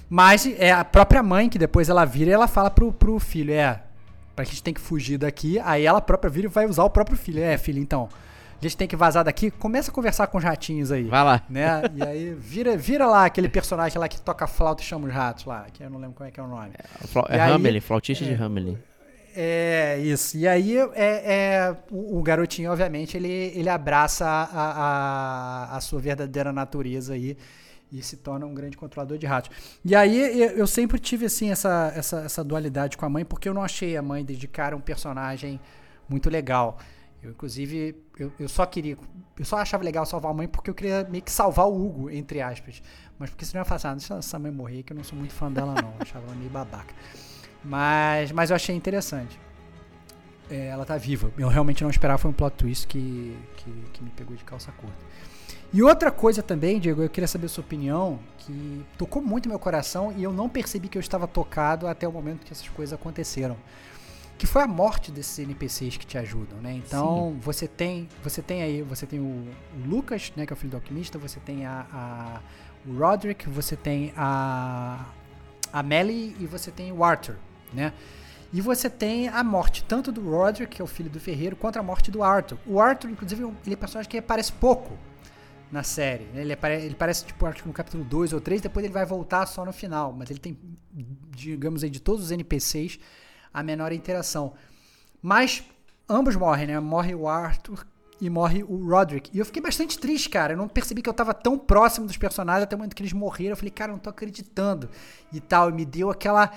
Mas é a própria mãe que depois ela vira e ela fala pro, pro filho, é, pra gente tem que fugir daqui. Aí ela própria vira e vai usar o próprio filho. É, filho, então, a gente tem que vazar daqui. Começa a conversar com os ratinhos aí. Vai lá. Né? E aí vira, vira lá aquele personagem lá que toca flauta e chama os ratos lá, que eu não lembro como é que é o nome. É, é Hamelin, flautista é, de Hamelin. É, isso. E aí é, é o, o, garotinho, obviamente, ele, ele abraça a, a, a, sua verdadeira natureza aí e se torna um grande controlador de ratos. E aí eu, sempre tive assim essa, essa, essa dualidade com a mãe, porque eu não achei a mãe dedicar um personagem muito legal. Eu, inclusive, eu, eu só queria. Eu só achava legal salvar a mãe porque eu queria meio que salvar o Hugo, entre aspas. Mas porque senão eu ia falar assim, ah, deixa essa mãe morrer, que eu não sou muito fã dela, não. Eu achava ela meio babaca. Mas, mas eu achei interessante. É, ela tá viva. Eu realmente não esperava, foi um plot twist que, que, que, me pegou de calça curta. E outra coisa também, Diego, eu queria saber a sua opinião, que tocou muito meu coração e eu não percebi que eu estava tocado até o momento que essas coisas aconteceram. Que foi a morte desses NPCs que te ajudam, né? Então, Sim. você tem você tem aí, você tem o, Lucas, né, que é o filho do alquimista, você tem a, a o Roderick, você tem a a Melly e você tem o Arthur, né? E você tem a morte tanto do Roderick, que é o filho do ferreiro, quanto a morte do Arthur. O Arthur, inclusive, ele é um personagem que aparece pouco na série. Né? Ele, apare ele parece, tipo, acho que no capítulo 2 ou 3, depois ele vai voltar só no final. Mas ele tem, digamos aí, de todos os NPCs, a menor interação. Mas ambos morrem, né? Morre o Arthur e morre o Roderick. E eu fiquei bastante triste, cara. Eu não percebi que eu tava tão próximo dos personagens até o momento que eles morreram. Eu falei, cara, eu não tô acreditando. E tal. E me deu aquela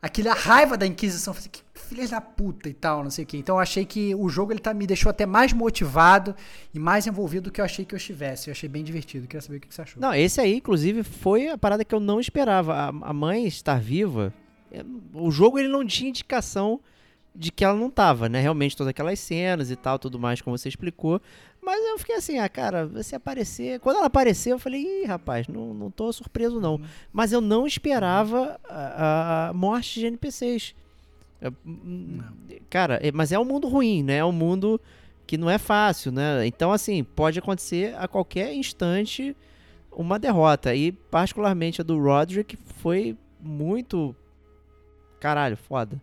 aquela raiva da Inquisição. Falei, que filha da puta e tal, não sei o que. Então eu achei que o jogo ele tá, me deixou até mais motivado e mais envolvido do que eu achei que eu estivesse. Eu achei bem divertido. Queria saber o que você achou. Não, esse aí, inclusive, foi a parada que eu não esperava. A, a mãe estar viva. É, o jogo ele não tinha indicação de que ela não tava, né? Realmente todas aquelas cenas e tal, tudo mais, como você explicou. Mas eu fiquei assim, ah, cara, se aparecer. Quando ela apareceu, eu falei, ih, rapaz, não, não tô surpreso, não. Uhum. Mas eu não esperava a, a morte de NPCs. Eu, hum, cara, é, mas é um mundo ruim, né? É um mundo que não é fácil, né? Então, assim, pode acontecer a qualquer instante uma derrota. E, particularmente, a do Roderick foi muito. Caralho, foda.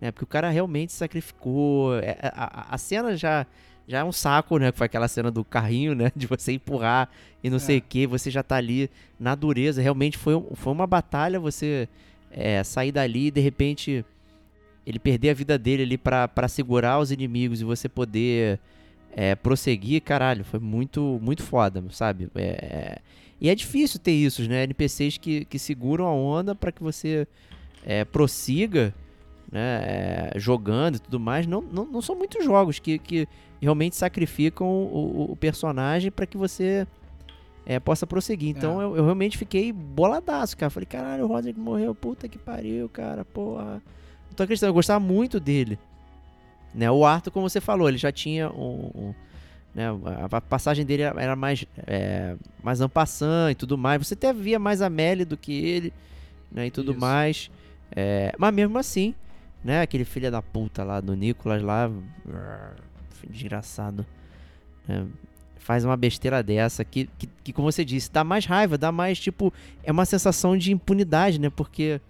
Né? Porque o cara realmente sacrificou. É, a, a, a cena já já é um saco, né? Que foi aquela cena do carrinho, né? De você empurrar e não é. sei o que, você já tá ali na dureza. Realmente foi, foi uma batalha você é, sair dali e de repente ele perder a vida dele ali para segurar os inimigos e você poder é, prosseguir, caralho, foi muito, muito foda, sabe? É, é e é difícil ter isso, né? NPCs que, que seguram a onda para que você é, prossiga né, é, jogando e tudo mais. Não, não, não são muitos jogos que, que realmente sacrificam o, o personagem para que você é, possa prosseguir. Então é. eu, eu, realmente fiquei boladaço, cara. Falei, caralho, o Roderick morreu, puta que pariu, cara, porra. Não tô acreditando, eu gostava muito dele. Né, o Arthur, como você falou, ele já tinha um, um né, a passagem dele era mais é, mais ampassant e tudo mais. Você até via mais a Melly do que ele, né, e tudo Isso. mais. É, mas mesmo assim, né? Aquele filho da puta lá do Nicolas lá. Desgraçado. Né? Faz uma besteira dessa que, que, que, como você disse, dá mais raiva, dá mais, tipo, é uma sensação de impunidade, né? Porque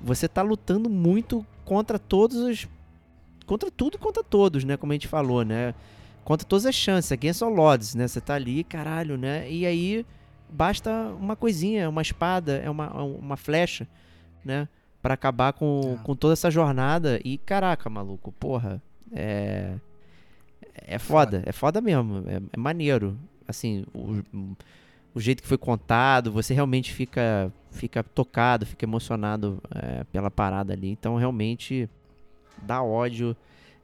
você tá lutando muito contra todos os. Contra tudo contra todos, né? Como a gente falou, né? Contra todas as chances, against all odds, né? Você tá ali, caralho, né? E aí basta uma coisinha, uma espada, é uma, uma flecha, né? Para acabar com, é. com toda essa jornada. E caraca, maluco, porra, é. É foda, é foda mesmo, é, é maneiro. Assim, o, o jeito que foi contado, você realmente fica, fica tocado, fica emocionado é, pela parada ali. Então, realmente, dá ódio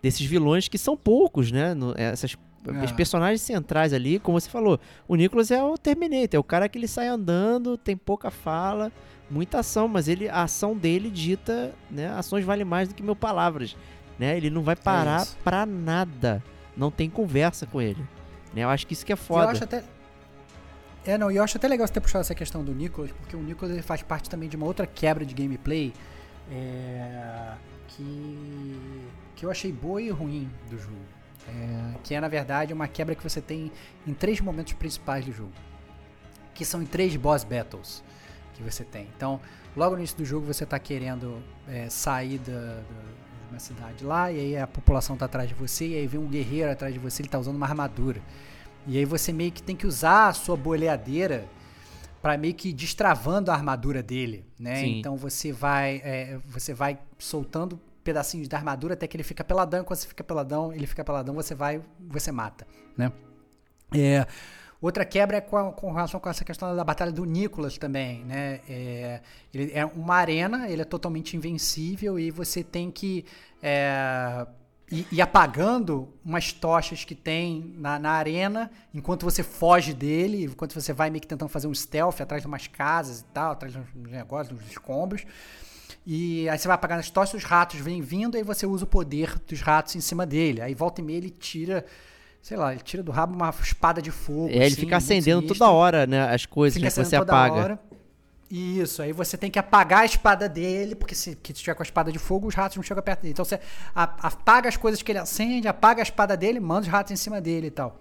desses vilões que são poucos, né? No, essas, é. Os personagens centrais ali, como você falou, o Nicholas é o Terminator, é o cara que ele sai andando, tem pouca fala, muita ação, mas ele, a ação dele dita, né? Ações valem mais do que mil palavras, né? Ele não vai é parar é pra nada. Não tem conversa com ele. Né? Eu acho que isso que é foda. Eu acho até... É, não, e eu acho até legal você ter puxado essa questão do Nicholas, porque o Nicholas ele faz parte também de uma outra quebra de gameplay é, que, que eu achei boa e ruim do jogo. É, que é, na verdade, uma quebra que você tem em três momentos principais do jogo. Que são em três boss battles que você tem. Então, logo no início do jogo, você está querendo é, sair da, da, de uma cidade lá, e aí a população está atrás de você, e aí vem um guerreiro atrás de você, ele está usando uma armadura. E aí você meio que tem que usar a sua boleadeira para meio que destravando a armadura dele, né? Sim. Então você vai, é, você vai soltando pedacinhos da armadura até que ele fica peladão. Quando você fica peladão, ele fica peladão, você vai, você mata, né? É, outra quebra é com, com, relação com essa questão da batalha do Nicholas também, né? É, ele é uma arena, ele é totalmente invencível e você tem que é, e, e, apagando umas tochas que tem na, na, arena, enquanto você foge dele, enquanto você vai meio que tentando fazer um stealth atrás de umas casas e tal, atrás de uns negócios, uns escombros. E aí você vai apagando as tochas, os ratos vêm vindo, aí você usa o poder dos ratos em cima dele. Aí volta e meia ele tira sei lá, ele tira do rabo uma espada de fogo. É, ele assim, fica acendendo toda hora, né? As coisas que você apaga. Hora. Isso, aí você tem que apagar a espada dele, porque se, se tiver com a espada de fogo, os ratos não chegam perto dele. Então você apaga as coisas que ele acende, apaga a espada dele, manda os ratos em cima dele e tal.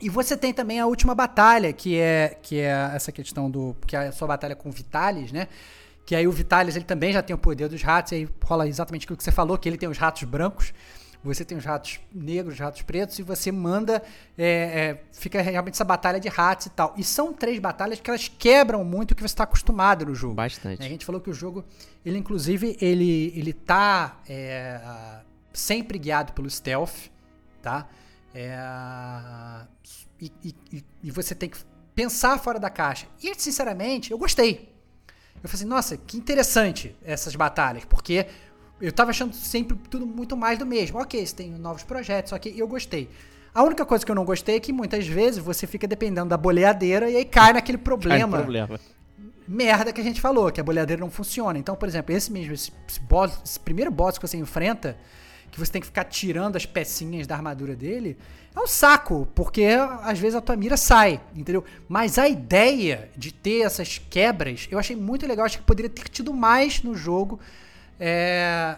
E você tem também a última batalha, que é que é essa questão do que é a sua batalha com o Vitalis, né? Que aí o Vitalis ele também já tem o poder dos ratos, e aí rola exatamente aquilo que você falou, que ele tem os ratos brancos. Você tem os ratos negros, os ratos pretos, e você manda. É, é, fica realmente essa batalha de ratos e tal. E são três batalhas que elas quebram muito o que você está acostumado no jogo. Bastante. A gente falou que o jogo, ele inclusive, ele, ele tá é, sempre guiado pelo stealth, tá? É, e, e, e você tem que pensar fora da caixa. E, sinceramente, eu gostei. Eu falei assim, nossa, que interessante essas batalhas, porque eu tava achando sempre tudo muito mais do mesmo. Ok, você tem novos projetos, ok, eu gostei. A única coisa que eu não gostei é que muitas vezes você fica dependendo da boleadeira e aí cai naquele problema. Cai problema. Merda que a gente falou, que a boleadeira não funciona. Então, por exemplo, esse mesmo, esse, boss, esse primeiro boss que você enfrenta, que você tem que ficar tirando as pecinhas da armadura dele, é um saco, porque às vezes a tua mira sai, entendeu? Mas a ideia de ter essas quebras, eu achei muito legal, acho que poderia ter tido mais no jogo é,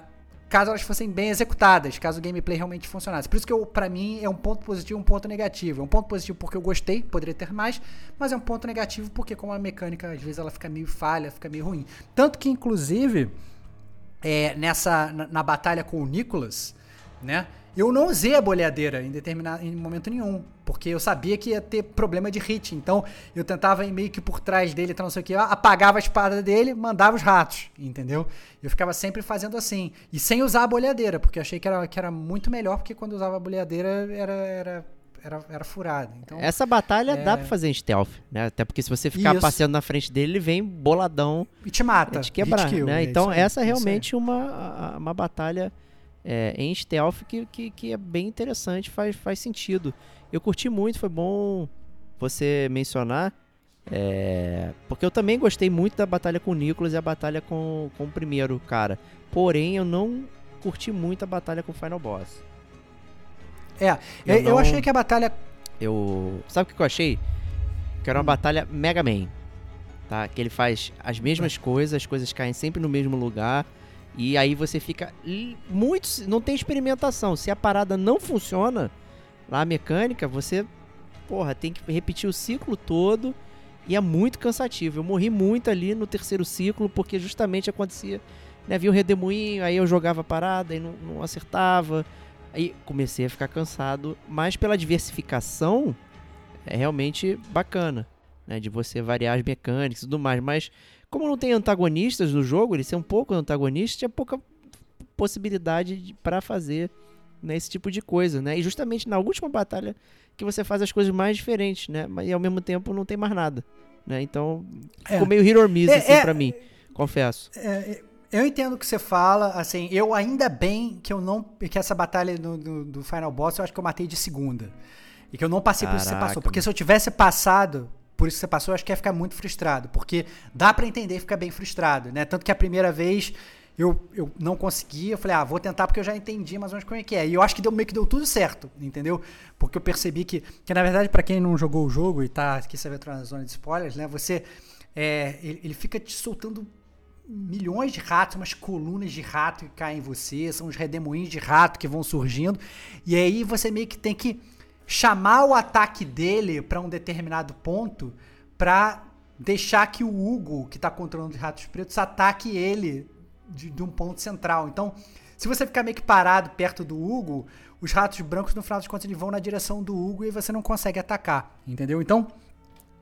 caso elas fossem bem executadas, caso o gameplay realmente funcionasse. Por isso que para mim é um ponto positivo e um ponto negativo. É um ponto positivo porque eu gostei, poderia ter mais, mas é um ponto negativo porque como a mecânica às vezes ela fica meio falha, fica meio ruim. Tanto que inclusive é, nessa na, na batalha com o Nicholas, né? Eu não usei a boleadeira em determinado em momento nenhum, porque eu sabia que ia ter problema de hit. Então eu tentava ir meio que por trás dele, então não sei o que, apagava a espada dele, mandava os ratos, entendeu? Eu ficava sempre fazendo assim, e sem usar a boleadeira, porque eu achei que era, que era muito melhor, porque quando usava a boleadeira era, era era, era furado. Então, Essa batalha é... dá pra fazer em stealth, né? Até porque se você ficar isso. passeando na frente dele, ele vem boladão. E te mata. E te quebrar, né? É então essa é realmente uma, uma batalha é, em stealth que, que, que, é bem interessante, faz, faz sentido. Eu curti muito, foi bom você mencionar, é, porque eu também gostei muito da batalha com o Nicholas e a batalha com, com o primeiro cara. Porém, eu não curti muito a batalha com o Final Boss. É, eu, eu, não, achei que a batalha. Eu. Sabe o que eu achei? Que era uma hum. batalha Mega Man. Tá? Que ele faz as mesmas é. coisas, as coisas caem sempre no mesmo lugar e aí você fica muito. Não tem experimentação. Se a parada não funciona, lá a mecânica, você. Porra, tem que repetir o ciclo todo. E é muito cansativo. Eu morri muito ali no terceiro ciclo, porque justamente acontecia. Né, vi o redemoinho, aí eu jogava a parada e não, não acertava. Aí comecei a ficar cansado. Mas pela diversificação, é realmente bacana. Né, de você variar as mecânicas e tudo mais. Mas como não tem antagonistas no jogo, ele ser um pouco antagonista, tinha pouca possibilidade para fazer né, esse tipo de coisa, né? E justamente na última batalha que você faz as coisas mais diferentes, né? Mas e ao mesmo tempo não tem mais nada, né? Então é. ficou meio hit or miss, é, assim, é, pra mim, confesso. É, é, eu entendo o que você fala, assim, eu ainda bem que eu não, que essa batalha do, do, do Final Boss eu acho que eu matei de segunda. E que eu não passei Caraca, por isso que você passou. Porque se eu tivesse passado por isso que você passou, acho que ia ficar muito frustrado, porque dá para entender e fica bem frustrado, né? Tanto que a primeira vez eu, eu não consegui, eu falei, ah, vou tentar porque eu já entendi mais ou menos como é que é. E eu acho que deu meio que deu tudo certo, entendeu? Porque eu percebi que, que na verdade, para quem não jogou o jogo e tá aqui você vê na zona de spoilers, né? Você, é, ele, ele fica te soltando milhões de ratos, umas colunas de rato que caem em você, são os redemoinhos de rato que vão surgindo. E aí você meio que tem que chamar o ataque dele para um determinado ponto para deixar que o Hugo, que tá controlando os ratos pretos, ataque ele de, de, um ponto central. Então, se você ficar meio que parado perto do Hugo, os ratos brancos, no final das contas, eles vão na direção do Hugo e você não consegue atacar, entendeu? Então,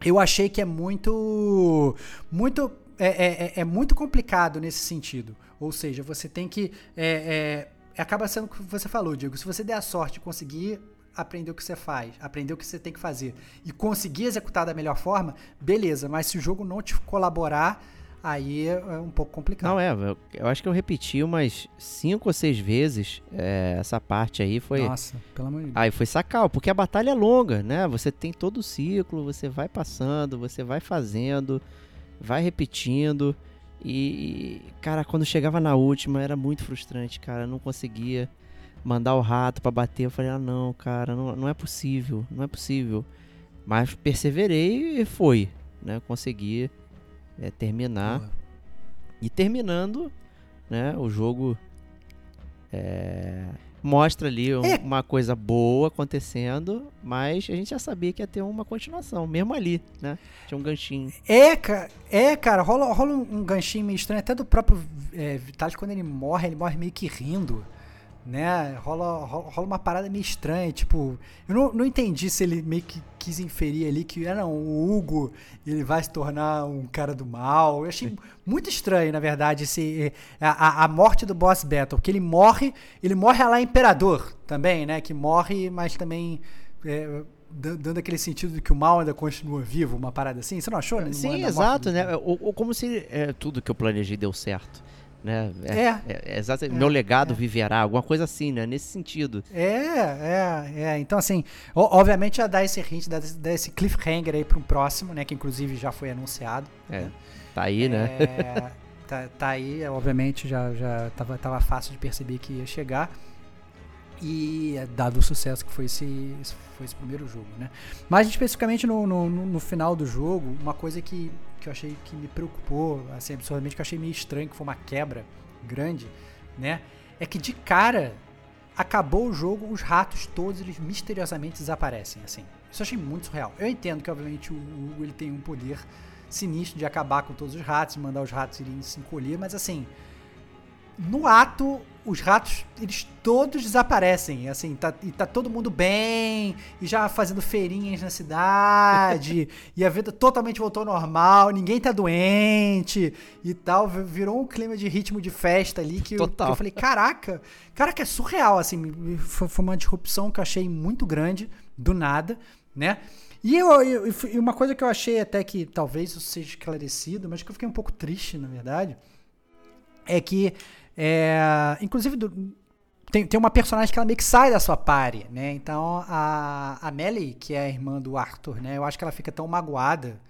eu achei que é muito. Muito. É, é, é, é muito complicado nesse sentido. Ou seja, você tem que. É, é, acaba sendo o que você falou, Diego. Se você der a sorte de conseguir aprender o que você faz, aprender o que você tem que fazer e conseguir executar da melhor forma, beleza. Mas se o jogo não te colaborar, aí é um pouco complicado. Não, é, eu, eu acho que eu repeti umas cinco ou seis vezes é, essa parte aí. Foi. Nossa, pelo amor de Deus. Aí foi sacal, porque a batalha é longa, né? Você tem todo o ciclo, você vai passando, você vai fazendo, vai repetindo. E, cara, quando chegava na última era muito frustrante, cara. Eu não conseguia mandar o rato para bater. Eu falei, ah, não, cara, não, não é possível, não é possível. Mas perseverei e foi, né? Consegui é, terminar. E terminando, né? O jogo é, mostra ali um, é. uma coisa boa acontecendo, mas a gente já sabia que ia ter uma continuação, mesmo ali, né? Tinha um ganchinho. É, cara, é, cara rola, rola um, um ganchinho meio estranho, até do próprio é, Vitalis, quando ele morre, ele morre meio que rindo né? Rola, rola uma parada meio estranha, tipo, eu não, não entendi se ele meio que quis inferir ali que, ah, não, o Hugo, ele vai se tornar um cara do mal. Eu achei muito estranho, na verdade, esse, a, a morte do Boss Battle, porque ele morre, ele morre lá Imperador também, né? Que morre, mas também é, dando aquele sentido de que o mal ainda continua vivo, uma parada assim. Você não achou? Né? Sim, exato, né? Ou, ou, como se é, tudo que eu planejei deu certo. Né? É, é, é, é. É, meu legado é. viverá, alguma coisa assim, né? Nesse sentido. É, é, é. Então, assim, obviamente já dá esse hint, dá, dá esse cliffhanger aí para um próximo, né? Que inclusive já foi anunciado. É. Né? Tá aí, né? É, tá, tá aí, obviamente já, já tava, tava fácil de perceber que ia chegar. E dado o sucesso que foi esse, foi esse primeiro jogo, né? Mas especificamente no, no, no final do jogo, uma coisa que que eu achei que me preocupou, assim, absurdamente, que eu achei meio estranho, que foi uma quebra grande, né? É que de cara acabou o jogo, os ratos todos eles misteriosamente desaparecem, assim. Isso eu achei muito surreal. Eu entendo que obviamente o Hugo ele tem um poder sinistro de acabar com todos os ratos, mandar os ratos irem se encolher, mas assim, no ato, os ratos, eles todos desaparecem, assim, tá, e tá todo mundo bem, e já fazendo feirinhas na cidade, e a vida totalmente voltou ao normal, ninguém tá doente e tal, virou um clima de ritmo de festa ali que, eu, que eu, falei, caraca, caraca, é surreal, assim, foi, foi, uma disrupção que eu achei muito grande, do nada, né? E eu, eu, eu, uma coisa que eu achei até que talvez isso seja esclarecido, mas que eu fiquei um pouco triste, na verdade, é que é, inclusive, do, tem, tem uma personagem que ela meio que sai da sua pare, né? Então, a, a Melly, que é a irmã do Arthur, né? Eu acho que ela fica tão magoada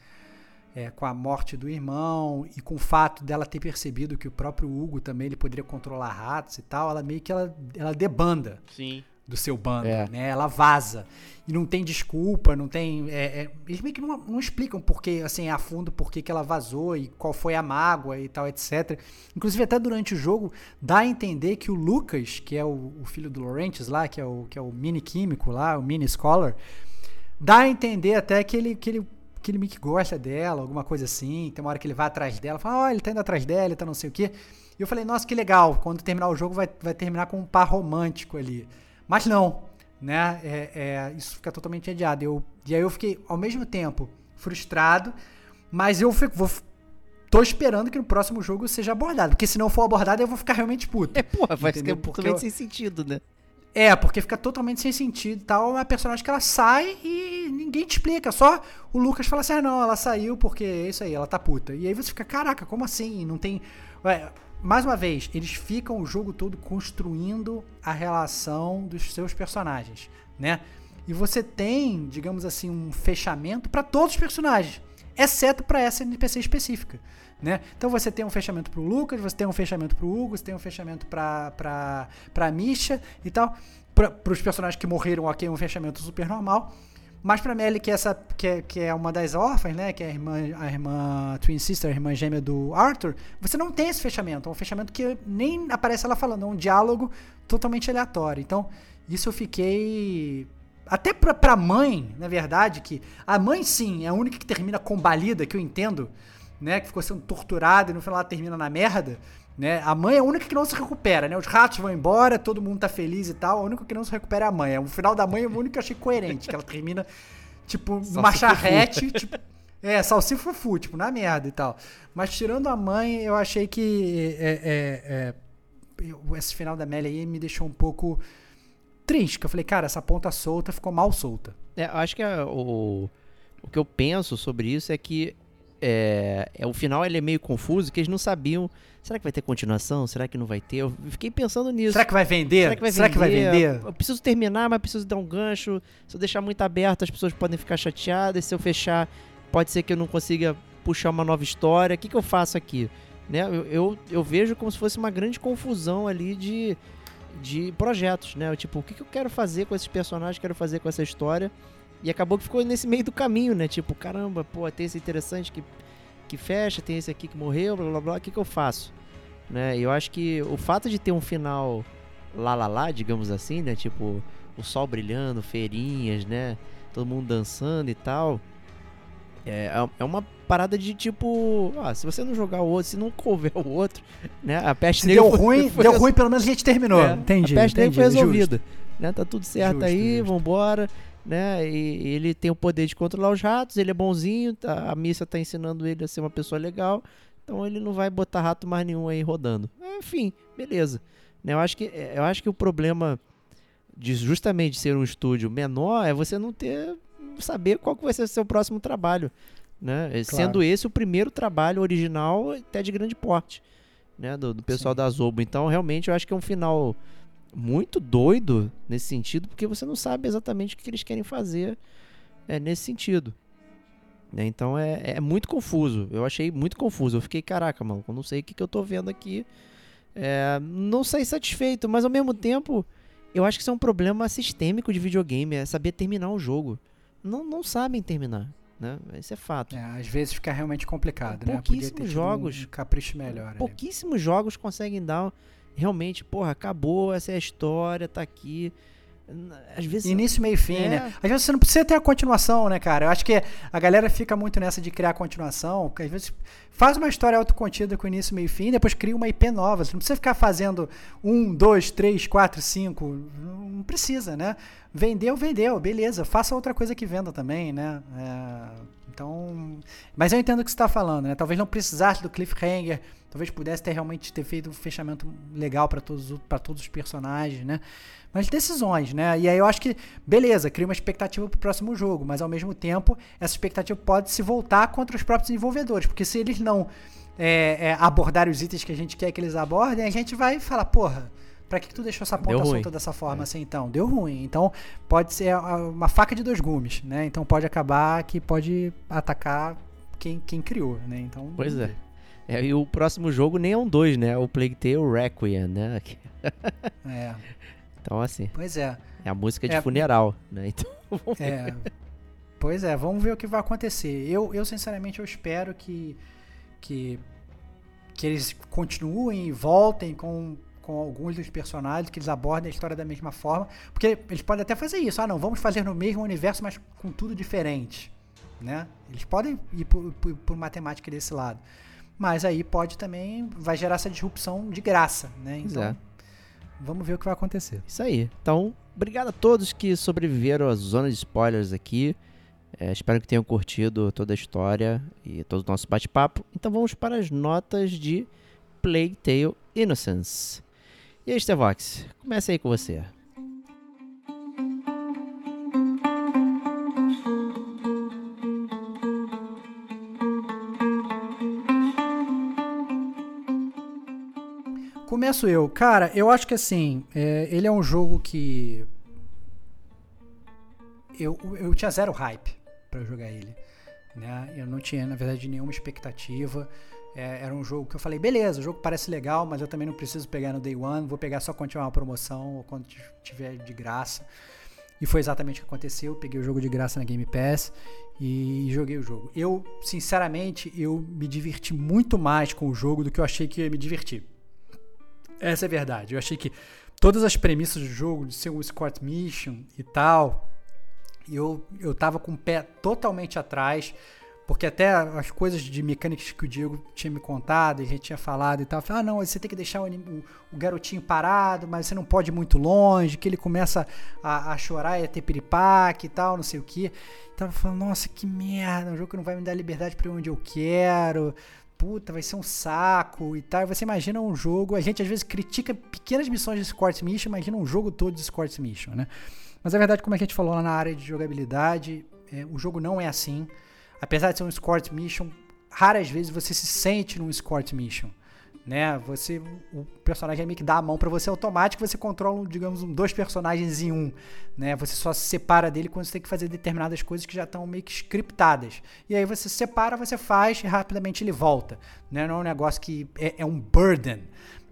é, com a morte do irmão e com o fato dela ter percebido que o próprio Hugo também ele poderia controlar ratos e tal, ela meio que ela, ela debanda. Sim do seu bando, é. né? Ela vaza. E não tem desculpa, não tem. É, é, eles meio que não, não explicam porque, assim, a fundo por que ela vazou e qual foi a mágoa e tal, etc. Inclusive, até durante o jogo, dá a entender que o Lucas, que é o, o filho do Laurentius lá, que é o, que é o mini químico lá, o mini scholar, dá a entender até que ele, que ele que ele meio que gosta dela, alguma coisa assim. Tem uma hora que ele vai atrás dela, fala, ó, oh, ele tá indo atrás dela, ele tá não sei o quê. E eu falei, nossa, que legal. Quando terminar o jogo, vai, vai terminar com um par romântico ali. Mas não, né? É, é, isso fica totalmente adiado. Eu, e aí eu fiquei, ao mesmo tempo, frustrado, mas eu fico, vou, tô esperando que no próximo jogo seja abordado. Porque se não for abordado, eu vou ficar realmente puto. É, porra, vai ficar totalmente eu, sem sentido, né? É, porque fica totalmente sem sentido e tal. É uma personagem que ela sai e ninguém te explica. Só o Lucas fala assim: ah, não, ela saiu porque é isso aí, ela tá puta. E aí você fica, caraca, como assim? Não tem. Ué, mais uma vez, eles ficam o jogo todo construindo a relação dos seus personagens, né? E você tem, digamos assim, um fechamento para todos os personagens, exceto para essa NPC específica, né? Então você tem um fechamento pro Lucas, você tem um fechamento pro Hugo, você tem um fechamento pra, pra, pra Misha e tal. Para os personagens que morreram, ok, um fechamento super normal. Mas pra Melly, que, é essa, que, é, que é uma das órfãs, né? Que é a irmã, a irmã Twin Sister, a irmã gêmea do Arthur, você não tem esse fechamento. É um fechamento que nem aparece ela falando, é um diálogo totalmente aleatório. Então, isso eu fiquei. Até pra, pra mãe, na verdade, que. A mãe, sim, é a única que termina combalida, que eu entendo, né? Que ficou sendo torturada e no final ela termina na merda. Né? A mãe é a única que não se recupera, né? Os ratos vão embora, todo mundo tá feliz e tal. A única que não se recupera é a mãe. O final da mãe é o único que eu achei coerente, que ela termina, tipo, numa charrete, tipo. É, salsifufu, tipo, na merda e tal. Mas tirando a mãe, eu achei que é, é, é, esse final da Melly aí me deixou um pouco triste. Que eu falei, cara, essa ponta solta ficou mal solta. É, eu acho que é o, o que eu penso sobre isso é que é, é, o final ele é meio confuso, que eles não sabiam. Será que vai ter continuação? Será que não vai ter? Eu fiquei pensando nisso. Será que vai vender? Será que vai, Será vender? Que vai vender? Eu preciso terminar, mas preciso dar um gancho. Se eu deixar muito aberto, as pessoas podem ficar chateadas. Se eu fechar, pode ser que eu não consiga puxar uma nova história. O que, que eu faço aqui? Né? Eu, eu, eu vejo como se fosse uma grande confusão ali de, de projetos, né? Tipo, o que, que eu quero fazer com esses personagens, quero fazer com essa história. E acabou que ficou nesse meio do caminho, né? Tipo, caramba, pô, tem esse interessante que, que fecha, tem esse aqui que morreu, blá blá blá, o que, que eu faço? Né? E eu acho que o fato de ter um final lá lá lá, digamos assim, né? Tipo, o sol brilhando, feirinhas, né? Todo mundo dançando e tal. É, é uma parada de tipo, ah, se você não jogar o outro, se não couver o outro, né? A peste se deu ruim, foi, deu ruim, pelo menos a gente terminou. É, entendi. A peste entendi, foi resolvida. Né? Tá tudo certo justo, aí, justo. vambora. Né? E ele tem o poder de controlar os ratos, ele é bonzinho, a, a missa tá ensinando ele a ser uma pessoa legal. Então ele não vai botar rato mais nenhum aí rodando. Enfim, beleza. Né? Eu acho que, eu acho que o problema de justamente ser um estúdio menor é você não ter saber qual que vai ser o seu próximo trabalho, né? Claro. Sendo esse o primeiro trabalho original até de grande porte, né? Do, do pessoal Sim. da Zobo. Então, realmente, eu acho que é um final muito doido nesse sentido, porque você não sabe exatamente o que eles querem fazer é, nesse sentido. Né? Então é, é muito confuso. Eu achei muito confuso. Eu fiquei, caraca, mano, eu não sei o que, que eu tô vendo aqui. É, não sei satisfeito, mas ao mesmo tempo, eu acho que isso é um problema sistêmico de videogame, é saber terminar um jogo não, não sabem terminar. Né? Isso é fato. É, às vezes fica realmente complicado, né? Pouquíssimos jogos. Um capricho melhor. Pouquíssimos ali. jogos conseguem dar realmente, porra, acabou, essa é a história, tá aqui. Às vezes. Início, meio fim, é. né? Às vezes você não precisa ter a continuação, né, cara? Eu acho que a galera fica muito nessa de criar continuação. Às vezes faz uma história autocontida com início, meio fim, depois cria uma IP nova. Você não precisa ficar fazendo um, dois, três, quatro, cinco. Não precisa, né? Vendeu, vendeu, beleza. Faça outra coisa que venda também, né? É, então. Mas eu entendo o que você está falando, né? Talvez não precisasse do cliffhanger. Talvez pudesse ter realmente ter feito um fechamento legal para todos, todos os personagens, né? mas decisões, né? E aí eu acho que, beleza, cria uma expectativa pro próximo jogo, mas ao mesmo tempo, essa expectativa pode se voltar contra os próprios desenvolvedores, porque se eles não é, é, abordarem os itens que a gente quer que eles abordem, a gente vai falar, porra, pra que, que tu deixou essa ponta solta dessa forma é. assim, então? Deu ruim. Então, pode ser uma faca de dois gumes, né? Então, pode acabar que pode atacar quem, quem criou, né? Então, pois é. É. E o próximo jogo nem é um 2, né? É o Plague Tale Requiem, né? é. Então, assim. Pois é. É a música de é, funeral, né? Então, é. Pois é, vamos ver o que vai acontecer. Eu, eu sinceramente, eu espero que, que, que eles continuem e voltem com, com alguns dos personagens, que eles abordem a história da mesma forma. Porque eles podem até fazer isso. Ah, não, vamos fazer no mesmo universo, mas com tudo diferente. Né? Eles podem ir por, por, por matemática desse lado. Mas aí pode também, vai gerar essa disrupção de graça, né? Então, é. Vamos ver o que vai acontecer. Isso aí. Então, obrigado a todos que sobreviveram à zona de spoilers aqui. É, espero que tenham curtido toda a história e todo o nosso bate-papo. Então vamos para as notas de Plague Tale Innocence. E aí, Stevox, comece aí com você. Começo eu. Cara, eu acho que assim, é, ele é um jogo que. Eu, eu tinha zero hype para jogar ele. Né? Eu não tinha, na verdade, nenhuma expectativa. É, era um jogo que eu falei, beleza, o jogo parece legal, mas eu também não preciso pegar no day one, vou pegar só quando tiver uma promoção ou quando tiver de graça. E foi exatamente o que aconteceu. Peguei o jogo de graça na Game Pass e joguei o jogo. Eu, sinceramente, eu me diverti muito mais com o jogo do que eu achei que ia me divertir. Essa é a verdade. Eu achei que todas as premissas do jogo, de ser um escort mission e tal, eu, eu tava com o pé totalmente atrás. Porque até as coisas de mecânicas que o Diego tinha me contado, e a gente tinha falado e tal, ah, não, você tem que deixar o, o, o, garotinho parado, mas você não pode ir muito longe, que ele começa a, a chorar e a ter piripaque e tal, não sei o que. Tava falando, nossa, que merda, um jogo que não vai me dar liberdade para onde eu quero, puta, vai ser um saco e tal. Você imagina um jogo, a gente às vezes critica pequenas missões de Escort Mission, imagina um jogo todo de Escort Mission, né? Mas é verdade, como a gente falou lá na área de jogabilidade, é, o jogo não é assim. Apesar de ser um escort mission, raras vezes você se sente num escort mission. Né? Você, o personagem meio que dá a mão para você automático, você controla, digamos, um, dois personagens em um, né? Você só se separa dele quando você tem que fazer determinadas coisas que já estão meio que scriptadas. E aí você se separa, você faz e rapidamente ele volta, né? Não é um negócio que é, é um burden,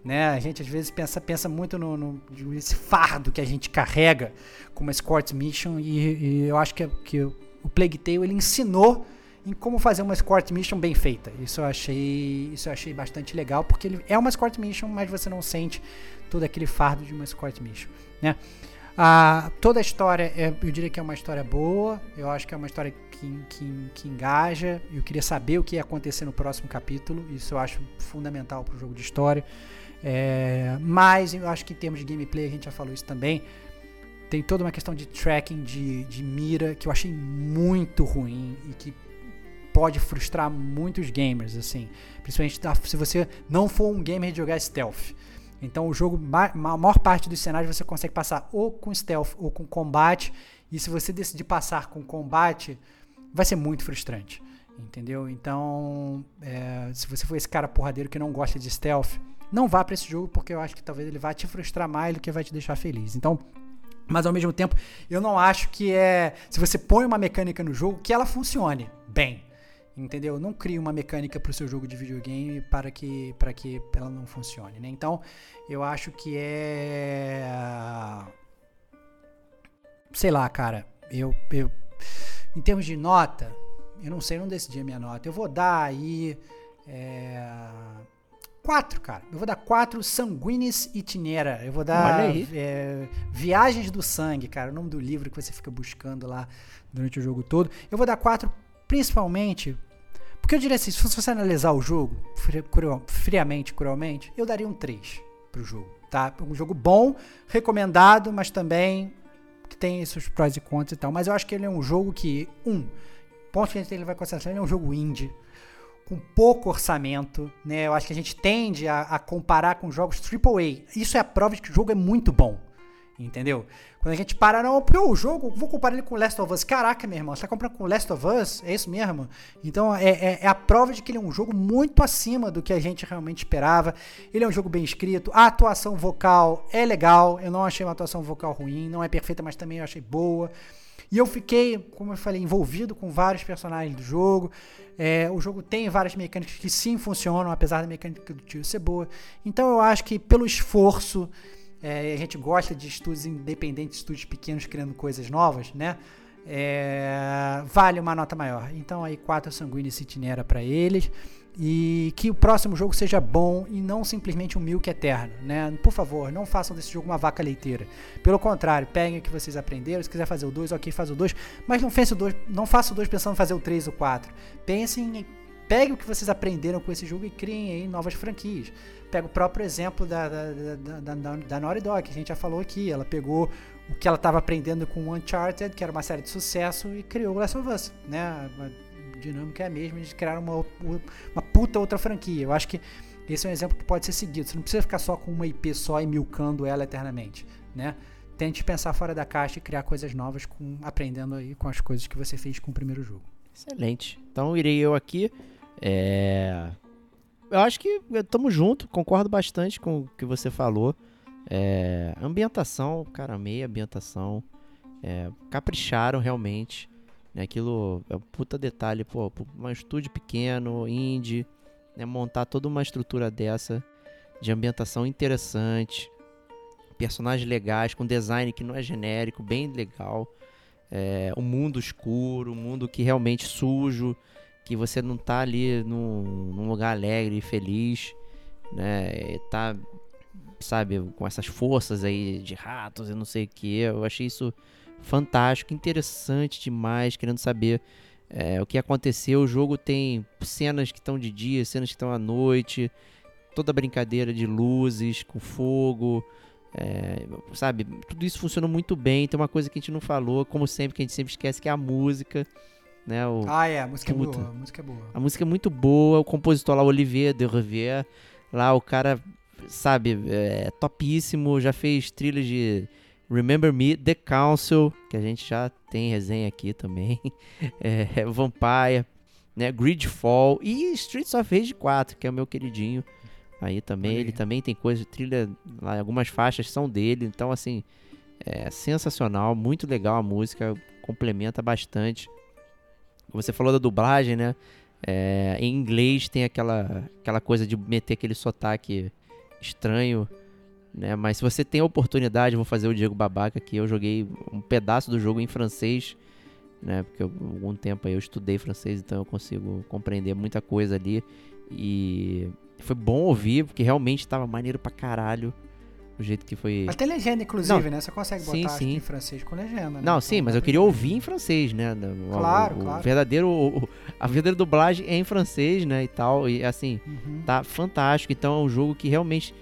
né? A gente às vezes pensa, pensa muito no, no nesse fardo que a gente carrega como escort mission e, e eu acho que, que o Plague Tale ele ensinou em como fazer uma escort mission bem feita. Isso eu achei, isso eu achei bastante legal, porque ele é uma escort mission, mas você não sente todo aquele fardo de uma escort mission, né? Ah, toda a história, é, eu diria que é uma história boa, eu acho que é uma história que, que, que engaja. Eu queria saber o que ia acontecer no próximo capítulo, isso eu acho fundamental para o jogo de história. É, mas eu acho que em termos de gameplay, a gente já falou isso também, tem toda uma questão de tracking de, de mira que eu achei muito ruim e que pode frustrar muitos gamers, assim. Principalmente se você não for um gamer de jogar stealth. Então o jogo, a maior parte dos cenários você consegue passar ou com stealth ou com combate. E se você decidir passar com combate, vai ser muito frustrante. Entendeu? Então, é, se você for esse cara porradeiro que não gosta de stealth, não vá para esse jogo porque eu acho que talvez ele vá te frustrar mais do que vai te deixar feliz. Então, mas ao mesmo tempo, eu não acho que é. Se você põe uma mecânica no jogo, que ela funcione bem. Entendeu? Não crie uma mecânica para o seu jogo de videogame para que, para que ela não funcione. Né? Então, eu acho que é. Sei lá, cara. Eu, eu, em termos de nota, eu não sei, eu não decidi a minha nota. Eu vou dar aí. É, quatro, cara. Eu vou dar quatro Sanguinis Itinera. Eu vou dar é, Viagens do Sangue, cara. O nome do livro que você fica buscando lá durante o jogo todo. Eu vou dar quatro, principalmente. Porque eu diria assim, se você analisar o jogo friamente, cruelmente, eu daria um 3 pro jogo, tá? Um jogo bom, recomendado, mas também que tem seus prós e contras e tal. Mas eu acho que ele é um jogo que, um, ponto que a gente levar em consideração, ele é um jogo indie com pouco orçamento, né? Eu acho que a gente tende a, a, comparar com jogos AAA. Isso é a prova de que o jogo é muito bom, entendeu? Quando a gente para, não, porque o jogo, vou comparar ele com Last of Us. Caraca, meu irmão, você tá comprando com Last of Us? É isso mesmo? Então é, é, é, a prova de que ele é um jogo muito acima do que a gente realmente esperava. Ele é um jogo bem escrito, a atuação vocal é legal. Eu não achei uma atuação vocal ruim, não é perfeita, mas também eu achei boa. E eu fiquei, como eu falei, envolvido com vários personagens do jogo. É, o jogo tem várias mecânicas que sim funcionam, apesar da mecânica do tiro ser boa. Então eu acho que pelo esforço, é, a gente gosta de estúdios independentes, estúdios pequenos criando coisas novas, né? É, vale uma nota maior. Então aí 4 sanguíneos Citinera para eles e que o próximo jogo seja bom e não simplesmente um milk eterno, né? Por favor, não façam desse jogo uma vaca leiteira. Pelo contrário, peguem o que vocês aprenderam, se quiser fazer o 2, ok, faz o 2, mas não faça o 2, não faça o 2 pensando em fazer o 3 ou 4. Pensem em pegue o que vocês aprenderam com esse jogo e criem aí novas franquias. Pega o próprio exemplo da, da, da, da, da Naughty Dog, que a gente já falou aqui. Ela pegou o que ela estava aprendendo com Uncharted, que era uma série de sucesso, e criou o Last of Us, né? dinâmica é a mesma, de criar uma, uma puta outra franquia. Eu acho que esse é um exemplo que pode ser seguido. Você não precisa ficar só com uma IP só e milcando ela eternamente, né? Tente pensar fora da caixa e criar coisas novas, com, aprendendo aí com as coisas que você fez com o primeiro jogo. Excelente. Então irei eu aqui. É... Eu acho que estamos junto, concordo bastante com o que você falou. É... Ambientação, cara, amei a ambientação. É... Capricharam realmente. Né? Aquilo é um puta detalhe, pô, um estúdio pequeno, indie, né? montar toda uma estrutura dessa de ambientação interessante, personagens legais, com design que não é genérico, bem legal. É, um mundo escuro, um mundo que realmente sujo, que você não tá ali num, num lugar alegre e feliz, né? Tá, sabe, com essas forças aí de ratos e não sei o que. Eu achei isso fantástico, interessante demais, querendo saber é, o que aconteceu. O jogo tem cenas que estão de dia, cenas que estão à noite, toda brincadeira de luzes com fogo. É, sabe, tudo isso funciona muito bem. Tem uma coisa que a gente não falou, como sempre, que a gente sempre esquece, que é a música. Né, o, ah, é, a música puta. é boa. A música é boa. A música é muito boa. O compositor lá, Olivier de Rivière, lá o cara, sabe, é topíssimo. Já fez trilhas de Remember Me, The Council, que a gente já tem resenha aqui também. É, Vampire, né, Gridfall e Streets of Rage 4, que é o meu queridinho. Aí também, ele também tem coisa trilha, lá, algumas faixas são dele, então assim, é sensacional, muito legal a música, complementa bastante. Você falou da dublagem, né? É, em inglês tem aquela, aquela coisa de meter aquele sotaque estranho, né? Mas se você tem a oportunidade, vou fazer o Diego Babaca aqui. Eu joguei um pedaço do jogo em francês, né? Porque eu, algum tempo eu estudei francês, então eu consigo compreender muita coisa ali. E foi bom ouvir, porque realmente estava maneiro pra caralho o jeito que foi. Até legenda, inclusive, não, né? Você consegue botar sim, sim. em francês com legenda, né? Não, então, sim, mas eu queria ouvir em francês, né? Claro, o, claro. verdadeiro, o, a verdadeira dublagem é em francês, né? E tal. E assim, uhum. tá fantástico. Então é um jogo que realmente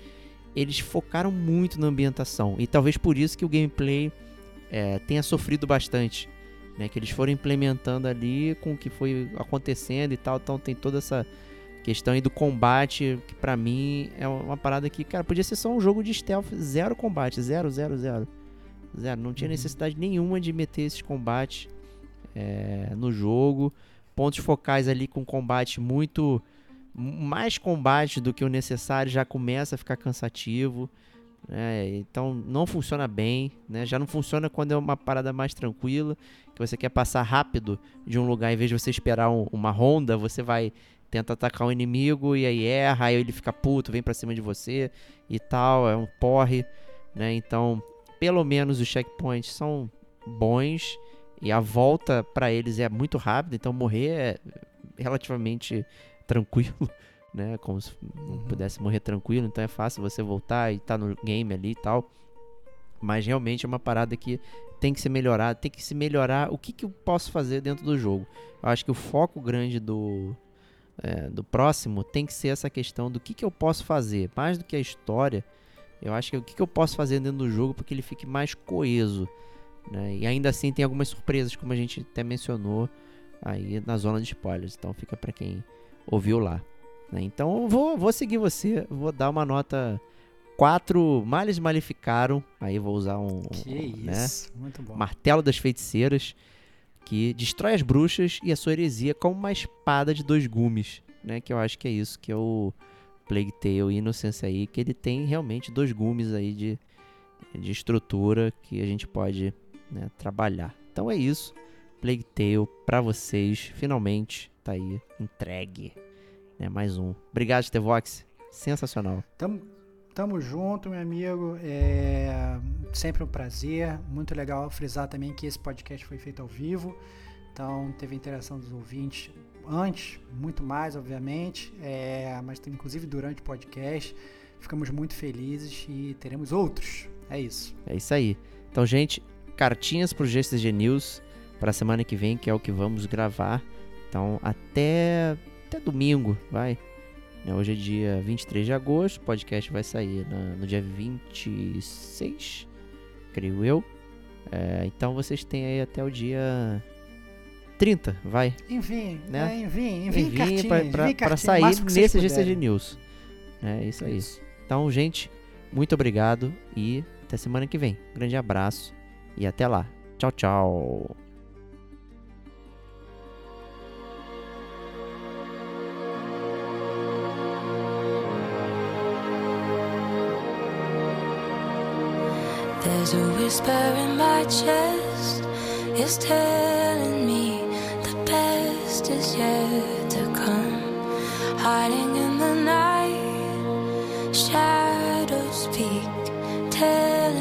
eles focaram muito na ambientação. E talvez por isso que o gameplay é, tenha sofrido bastante. Né? Que eles foram implementando ali com o que foi acontecendo e tal. Então tem toda essa questão aí do combate, que para mim é uma parada que, cara, podia ser só um jogo de stealth, zero combate, zero, zero, zero. Zero. Não tinha uhum. necessidade nenhuma de meter esses combates é, no jogo. Pontos focais ali com combate muito. Mais combate do que o necessário já começa a ficar cansativo. Né? Então não funciona bem. Né? Já não funciona quando é uma parada mais tranquila. Que você quer passar rápido de um lugar, em vez de você esperar um, uma ronda, você vai tenta atacar o um inimigo e aí erra, aí ele fica puto, vem para cima de você e tal, é um porre, né? Então, pelo menos os checkpoints são bons e a volta para eles é muito rápida, então morrer é relativamente tranquilo, né? Como se uhum. pudesse morrer tranquilo, então é fácil você voltar e tá no game ali e tal. Mas realmente é uma parada que tem que ser melhorada, tem que se melhorar. O que, que eu posso fazer dentro do jogo? Eu acho que o foco grande do, é, do próximo tem que ser essa questão do que, que eu posso fazer, mais do que a história. Eu acho que o que, que eu posso fazer dentro do jogo para que ele fique mais coeso. Né? E ainda assim tem algumas surpresas, como a gente até mencionou aí na zona de spoilers. Então fica para quem ouviu lá. Né? Então eu vou, vou seguir você, vou dar uma nota 4 males malificaram. Aí vou usar um, que um, né? isso, muito bom. martelo das feiticeiras que destrói as bruxas e a sua heresia com uma espada de dois gumes, né? Que eu acho que é isso que é o Plague Tale Innocence aí, que ele tem realmente dois gumes aí de, de estrutura que a gente pode né, trabalhar. Então é isso, Plague Tale para vocês, finalmente tá aí entregue, né? Mais um. Obrigado, Stevox, sensacional. Tamo, tamo junto, meu amigo. É sempre um prazer. Muito legal frisar também que esse podcast foi feito ao vivo. Então teve interação dos ouvintes antes, muito mais, obviamente, é, mas inclusive durante o podcast. Ficamos muito felizes e teremos outros. É isso. É isso aí. Então, gente, cartinhas pro GCG News para semana que vem, que é o que vamos gravar. Então, até, até domingo, vai. Né, hoje é dia 23 de agosto, o podcast vai sair no dia 26 creio eu. É, então vocês têm aí até o dia 30, vai. Enviem, né? É, enviem pra, pra, pra sair nesse GCG News. É isso aí. Isso. Então, gente, muito obrigado e até semana que vem. grande abraço e até lá. Tchau, tchau. There's a whisper in my chest, it's telling me the best is yet to come. Hiding in the night, shadows speak, tell